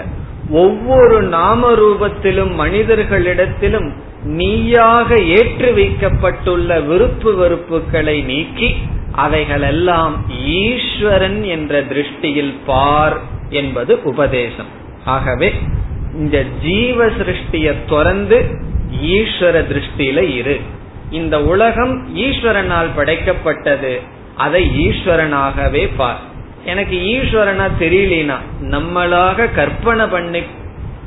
ஒவ்வொரு நாம ரூபத்திலும் மனிதர்களிடத்திலும் நீயாக ஏற்று வைக்கப்பட்டுள்ள விருப்பு வெறுப்புகளை நீக்கி அவைகளெல்லாம் ஈஸ்வரன் என்ற திருஷ்டியில் பார் என்பது உபதேசம். ஆகவே இந்த ஜீவ சிருஷ்டிய துறந்து ஈஸ்வர திருஷ்டியில இரு. இந்த உலகம் ஈஸ்வரனால் படைக்கப்பட்டது அதை ஈஸ்வரனாகவே பார். எனக்கு ஈஸ்வரனா தெரியலனா நம்மளாக கற்பனை பண்ணி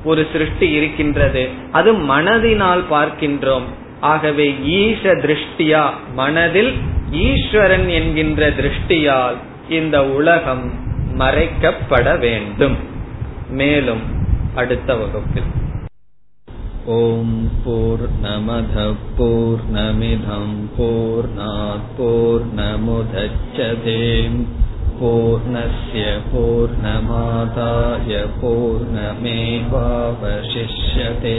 ஒரு சிருஷ்டி இருக்கின்றது அது மனதினால் பார்க்கின்றோம். ஆகவே ஈஷ திருஷ்டியா மனதில் ஈஸ்வரன் என்கின்ற திருஷ்டியால் இந்த உலகம் மறைக்கப்பட வேண்டும். மேலும் அடுத்த வகுப்பில். ॐ पूर्नमधपूर्नमिधम्पूर्णापूर्नमुधच्छते पूर्णस्य पूर्णमादाय पूर्णमेवावशिष्यते